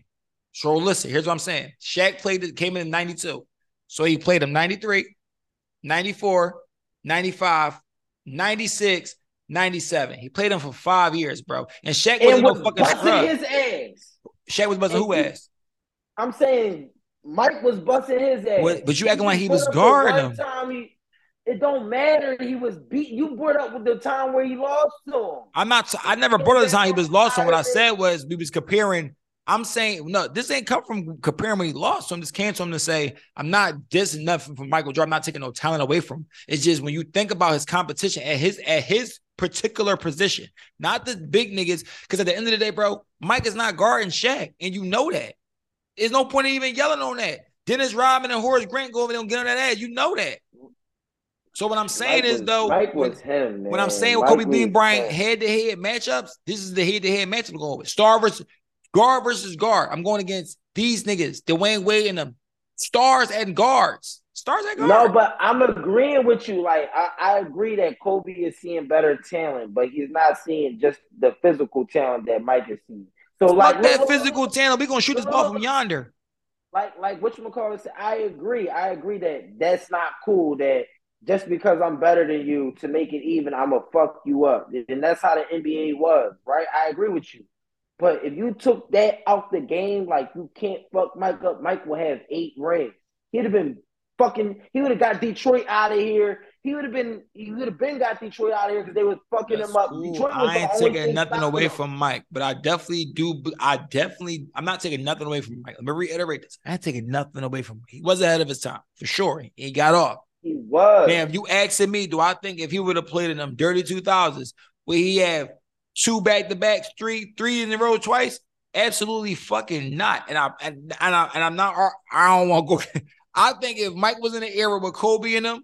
So listen, here's what I'm saying. Shaq played it, came in 92. So he played him 93, 94, 95, 96, 97. He played him for five years, bro. And Shaq wasn't was no fucking scrub. his ass. Shaq was busting who ass? I'm saying Mike was busting his ass. What, but you acting like he was guarding him. He, it don't matter. He was beat. You brought up with the time where he lost to him. I'm not. I never brought up the time he was lost to him. What I said was we was comparing I'm saying no, this ain't come from comparing when he lost. So I'm just canceling to say I'm not dissing nothing from Michael Jordan. I'm not taking no talent away from him. It's just when you think about his competition at his at his particular position, not the big niggas. Because at the end of the day, bro, Mike is not guarding Shaq, and you know that. There's no point in even yelling on that. Dennis Rodman and Horace Grant go over there and get on that ass. You know that. So what I'm saying Mike is though, Mike was him. Man. When I'm saying with Kobe Bean Bryant head to head matchups, this is the head to head matchup going with. Star versus Guard versus guard. I'm going against these niggas, Dwyane Wade and them. Stars and guards. Stars and guards. No, but I'm agreeing with you. Like I, I agree that Kobe is seeing better talent, but he's not seeing just the physical talent that Mike is seeing. So Fuck like that look, physical look, talent. We gonna shoot this ball from yonder. Like like what you call it? I agree. I agree that that's not cool. That just because I'm better than you to make it even, I'm gonna fuck you up. And that's how the NBA was, right? I agree with you. But if you took that out the game, like you can't fuck Mike up, Mike will have eight rings. He'd have been fucking. He would have got Detroit out of here. He would have been. He would have been got Detroit out of here because they was fucking That's him up. Cool. Detroit I ain't taking nothing away him. from Mike, but I definitely do. I definitely. I'm not taking nothing away from Mike. Let me reiterate this. I ain't taking nothing away from him. He was ahead of his time for sure. He got off. He was. Man, if you asking me, do I think if he would have played in them dirty 2000s where he had two back to backs, three, three in a row twice? Absolutely fucking not. And I and, and I and I'm not. I don't want to go. <laughs> I think if Mike was in the era with Kobe and them,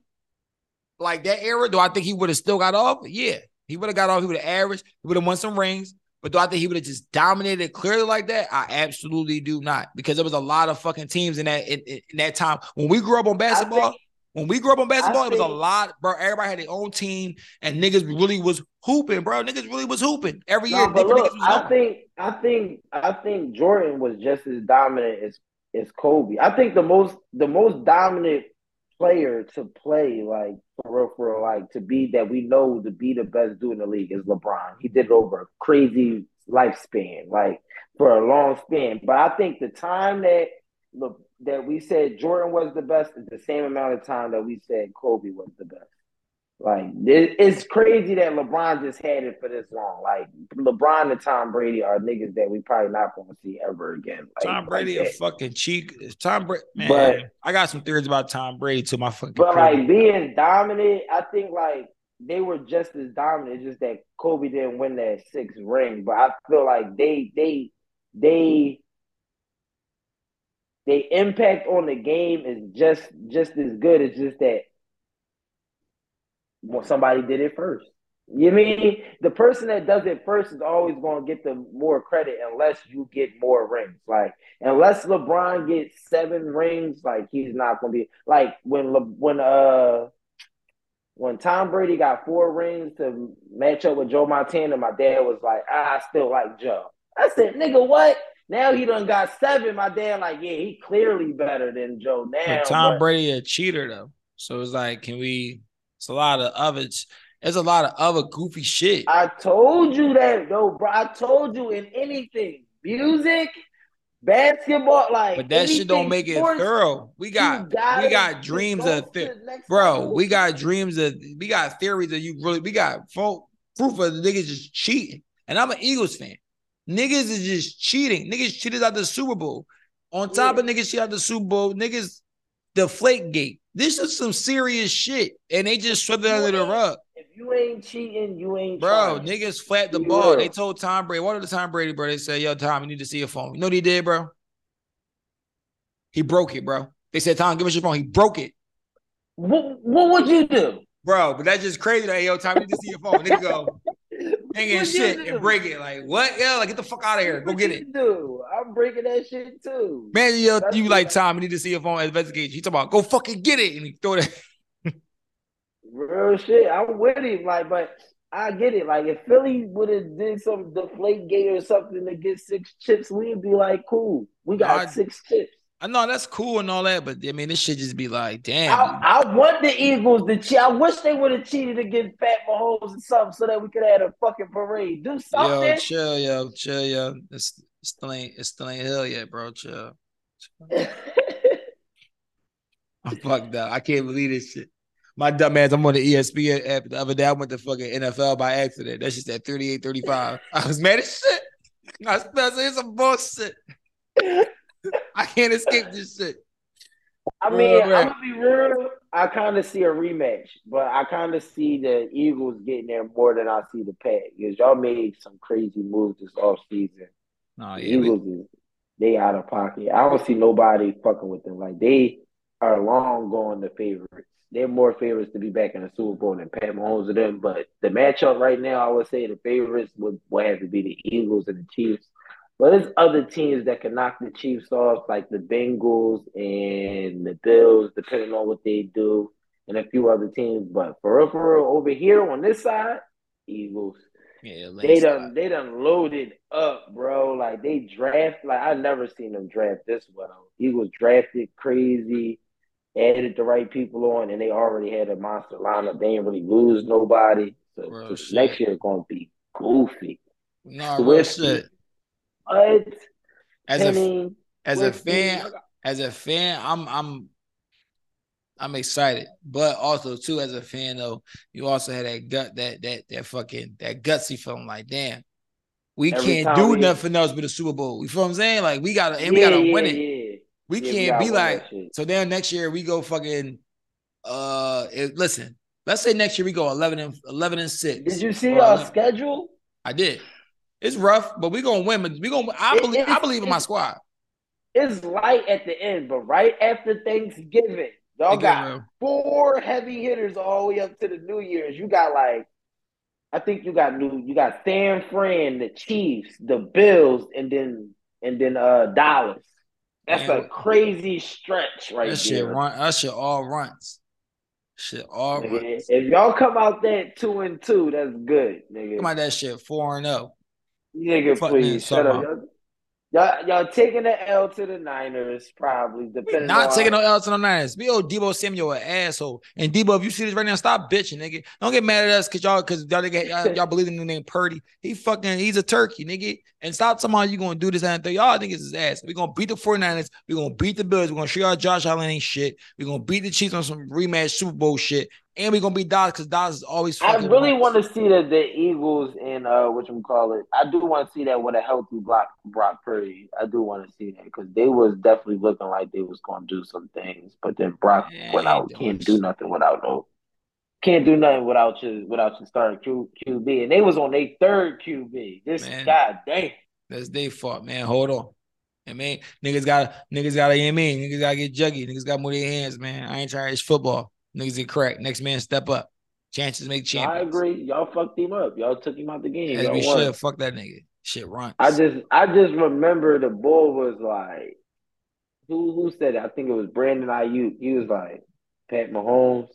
like that era, do I think he would have still got off? Yeah, he would have got off. He would have averaged. He would have won some rings. But do I think he would have just dominated clearly like that? I absolutely do not, because there was a lot of fucking teams in that in, in that time when we grew up on basketball. When we grew up on basketball, it was a lot, bro. Everybody had their own team, and niggas really was hooping, bro. Niggas really was hooping every year. No, look, I think, I think, I think Jordan was just as dominant as as Kobe. I think the most, the most dominant player to play, like for real, for real, like to be that we know to be the best dude in the league is LeBron. He did it over a crazy lifespan, like for a long span. But I think the time that Le, that we said Jordan was the best is the same amount of time that we said Kobe was the best. Like it's crazy that LeBron just had it for this long. Like LeBron and Tom Brady are niggas that we probably not going to see ever again. Like, Tom Brady like a fucking cheek. Tom Brady, man. But, I got some theories about Tom Brady to my fucking. But like being dominant, I think like they were just as dominant. Just that Kobe didn't win that sixth ring. But I feel like they they they they impact on the game is just just as good. It's just that well, somebody did it first. You mean the person that does it first is always going to get the more credit unless you get more rings. Like unless LeBron gets seven rings, like he's not going to be like when Le, when uh when Tom Brady got four rings to match up with Joe Montana. My dad was like, ah, I still like Joe. I said, nigga, what? Now he done got seven. My dad like, yeah, he clearly better than Joe now. But Tom but, Brady a cheater though, so it's like, can we? It's a lot of other. There's a lot of other goofy shit. I told you that though, bro. I told you in anything, music, basketball, like. But that shit don't make it sports, thorough. We got we got dreams of bro. We got dreams of we got theories that you really we got proof of the niggas just cheating. And I'm an Eagles fan. Niggas is just cheating. Niggas cheated out the Super Bowl. On top yeah. of niggas cheated out the Super Bowl, niggas deflate gate. This is some serious shit. And they just swept it under the rug. If you ain't cheating, you ain't Bro, trying. niggas flat the you ball. Will. They told Tom Brady, what did the Tom Brady, bro? They said, yo, Tom, you need to see your phone. You know what he did, bro? He broke it, bro. They said, Tom, give us your phone. He broke it. What, what would you do? Bro, but that's just crazy that, yo, Tom, you need to see your phone. Nigga go, hanging shit and break it. Like what? Yeah, like get the fuck out of here. Go get it. Do I'm breaking that shit too. Man, you, you like Tom. You need to see your phone investigate. He talking about go fucking get it, and he throw that. <laughs> Real shit. I'm with him. Like, but I get it. Like if Philly would have did some deflate gate or something to get six chips, we'd be like, cool. We got I, six chips. I know that's cool and all that, but I mean, this should just be like, damn. I, I want the Eagles to cheat. I wish they would have cheated against Pat Mahomes or something so that we could have a fucking parade. Do something. Yo, chill, yo, chill, yo. It's, it's still ain't, it's still ain't hell yet, bro. Chill. <laughs> I'm fucked up. I can't believe this shit. My dumb ass, I'm on the ESPN app the other day. I went to fucking NFL by accident. That's just at 38, 35. <laughs> I was mad as shit. I was It's some bullshit. <laughs> I can't escape this shit. I mean, oh, I'm gonna be real. I kind of see a rematch, but I kind of see the Eagles getting there more than I see the Pack because y'all made some crazy moves this off season. Oh, yeah, Eagles we... is they out of pocket. I don't see nobody fucking with them. Like they are long going the favorites. They're more favorites to be back in the Super Bowl than Pat Mahomes of them. But the matchup right now, I would say the favorites would, would have to be the Eagles and the Chiefs. But there's other teams that can knock the Chiefs off, like the Bengals and the Bills, depending on what they do, and a few other teams. But for real, for real, over here on this side, Eagles. Yeah, they done they done loaded up, bro. Like they draft like I never seen them draft this well. Eagles drafted crazy, added the right people on, and they already had a monster lineup. They didn't really lose nobody. So, so next year gonna be goofy. Nah, Swift, what? As a as a fan, as a fan, I'm I'm I'm excited, but also too as a fan though, you also had that gut that that that fucking that gutsy feeling like damn, we Every can't do we, nothing else but a Super Bowl. You feel what I'm saying? Like we gotta and yeah, we gotta yeah, win it. Yeah. We can't we be like so. Then next year we go fucking uh. It, listen, let's say next year we go 11 and 11 and six. Did you see our schedule? I did. It's rough, but we're gonna win. We gonna. I believe. I believe in my squad. It's light at the end, but right after Thanksgiving, y'all got four heavy hitters all the way up to the New Year's. You got like, I think you got new. You got San Fran, the Chiefs, the Bills, and then and then uh Dallas. That's Man, a crazy stretch right that there. Shit run, that shit all runs. Shit all runs. If y'all come out that two and two, that's good, nigga. Come out that shit four and zero. Nigga, please shut up. Y'all, y'all taking the L to the Niners, probably. Depending not taking no L to the Niners. We owe Deebo Samuel an asshole. And Deebo, if you see this right now, stop bitching, nigga. Don't get mad at us because y'all because y'all, y'all, y'all believe in the name Purdy. He fucking he's a turkey, nigga. And stop somehow you gonna do this and y'all think it's his ass. We're gonna beat the 49ers. We're gonna beat the Bills. We're gonna show y'all Josh Allen ain't shit. We're gonna beat the Chiefs on some rematch Super Bowl shit and we're gonna be Dallas because Dallas is always. I really want to see that the Eagles and uh, what you call it. I do want to see that with a healthy Brock Brock Purdy. I do want to see that because they was definitely looking like they was gonna do some things, but then Brock yeah, went out. Can't do nothing without no. Can't do nothing without your without your starting Q, QB, and they was on their third QB. This man, god damn. That's their fault, man. Hold on. I mean, niggas got niggas got to I mean, niggas gotta get juggy. Niggas got more their hands, man. I ain't trying. to. It's football. Niggas get crack. Next man step up. Chances make champions. I agree. Y'all fucked him up. Y'all took him out the game. As Y'all we won. should. Fuck that nigga. Shit runs. I just I just remember the bull was like who who said it? I think it was Brandon Aiyuk. He was like Pat Mahomes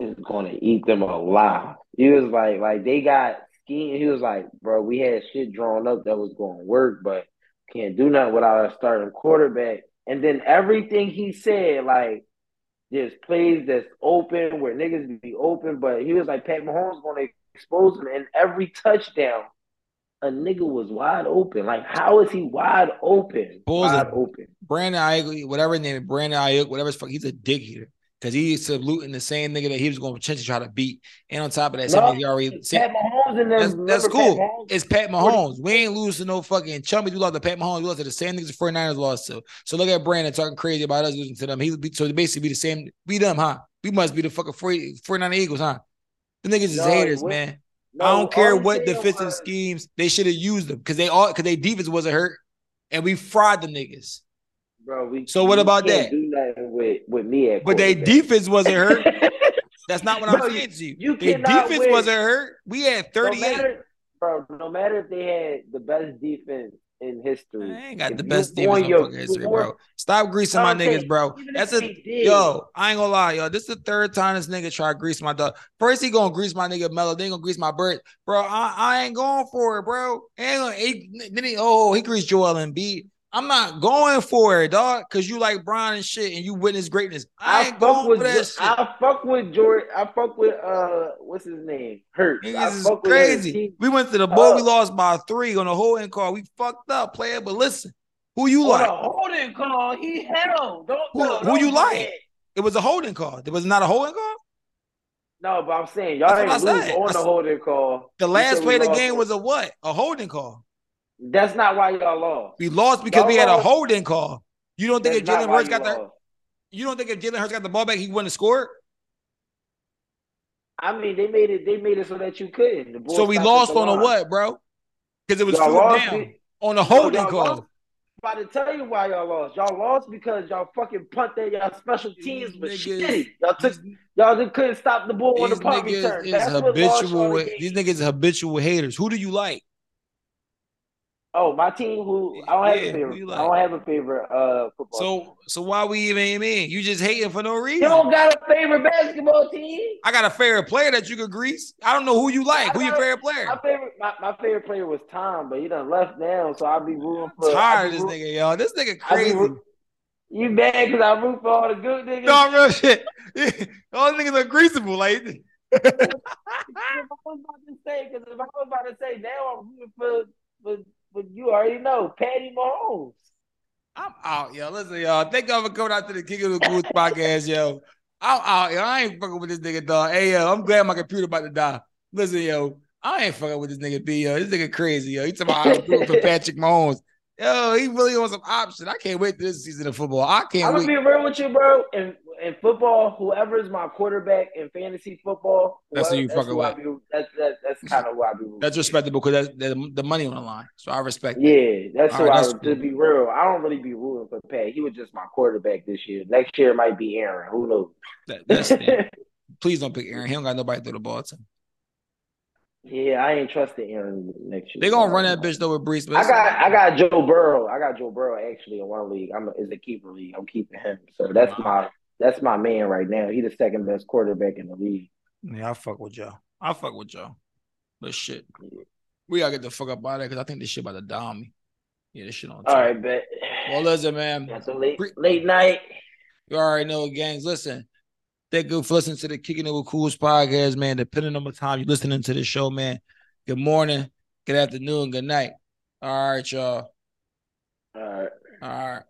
is gonna eat them alive. He was like like they got scheme. He was like, bro, we had shit drawn up that was gonna work, but can't do nothing without a starting quarterback. And then everything he said, like there's plays that's open where niggas be open, but he was like Pat Mahomes gonna expose him and every touchdown a nigga was wide open. Like, how is he wide open? Bulls wide open. Brandon Aiyuk, whatever his name, is, Brandon Aiyuk, whatever fuck, he's a dick eater. Cause he's saluting the same nigga that he was going to potentially try to beat. And on top of that, No, he already Pat said, Mahomes and them. that's, that's remember Pat cool. It's Pat Mahomes. We ain't losing no fucking chummy. We lost to Pat Mahomes. We lost to the same niggas the 49ers lost to. So look at Brandon talking crazy about us losing to them. He be so basically be the same. Be them, huh? We must be the fucking 40, 49 Eagles, huh? The niggas is No, haters, man. No, I don't care what defensive was- schemes they should have used them because they all because they defense wasn't hurt and we fried the niggas. Bro, we, So what about that? Do nothing with with me at But they defense wasn't hurt. <laughs> That's not what I'm saying to you. you Their defense win. wasn't hurt. We had no 38. matter, bro. No matter if they had the best defense in history, I ain't got if the best defense in your fucking history, bro. Stop greasing my saying, niggas, bro. That's a yo. I ain't gonna lie, yo. This is the third time this nigga try to grease my dog. First he gonna grease my nigga Melo, then he gonna grease my bird, bro. I, I ain't going for it, bro. Ain't gonna, he, then he oh he greased Joel Embiid. I'm not going for it, dog, because you like Brian and shit, and you witness greatness. I I ain't fuck going with for that shit. I fuck with Jordan. I fuck with uh, what's his name? Hurt. Niggas is crazy. We went to the bowl. We Uh, lost by three on the holding call. We fucked up, player. But listen, who you like? a holding call, he held. Don't Who- no, who don't you like? It was a holding call. It was not a holding call. No, but I'm saying y'all That's ain't what I lose on I the holding call. The last play of the game was a what? A holding call. That's not why y'all lost. We lost because Y'all we had a holding call. You don't think That's if Jalen Hurts got the lost. you don't think if Jalen Hurts got the ball back, he wouldn't have scored? I mean, they made it. They made it so that you couldn't. So we lost the on a what, bro? Because it was Y'all down it- on a holding y'all call. lost. I'm about to tell you why y'all lost. Y'all lost because y'all fucking punted. Y'all special teams was niggas- shitty. Y'all took. Y'all just couldn't stop the ball on the punt return. is That's habitual. These niggas are habitual haters. Who do you like? Oh, my team. Who I don't have Yeah, a favorite. you I don't have a favorite uh football. team. So so why we even in? You just hating for no reason. you don't got a favorite basketball team. I got a favorite player that you could grease. I don't know who you like. Who your favorite player? My favorite, my, my favorite player was Tom, but he done left now, so I'll be rooting for. tired I'll of this nigga, yo. This nigga crazy. You mad because I root for all the good niggas? No, real shit. <laughs> All the niggas are greasable. Like, If <laughs> I was about to say, because if I was about to say now, I'm rooting for, for you already know, Patty Mahomes. I'm out, yo. Listen, y'all. Thank y'all for coming out to the King of the Goose podcast, yo. I'm out, yo. I ain't fucking with this nigga, dog. Hey, yo, I'm glad my computer about to die. Listen, yo, I ain't fucking with this nigga B, yo. This nigga crazy, yo. He talking about I'm doing for <laughs> Patrick Mahomes. Yo, he really on some option. I can't wait this season of football. I can't I'm wait. gonna be real with you, bro. In in football, whoever is my quarterback in fantasy football, That's who you fucking who be- That's that, that's kind of why I be. That's respectable because that's the, the money on the line. So I respect that. Yeah, that's All who right, I that's to cool. be real. I don't really be rooting for Pat. He was just my quarterback this year. Next year it might be Aaron. Who knows? That, that's. <laughs> Please don't pick Aaron. He don't got nobody to throw the ball to. yeah, I ain't trusting Aaron next year. They gonna run that bitch though with Breece. I got I got Joe Burrow. I got Joe Burrow actually in one league. I'm is a keeper league. I'm keeping him. So that's my that's my man right now. He's the second best quarterback in the league. Yeah, I fuck with Joe. I fuck with Joe. But shit, we gotta get the fuck up out of there because I think this shit about to down me. Yeah, this shit on. All top. right, bet. Well, listen, man. That's a late Bre- late night. You already know, gangs. Listen, thank you for listening to the Kicking It with Cools podcast, man. Depending on the time you're listening to the show, man. Good morning, good afternoon, good night. All right, y'all. All right. All right.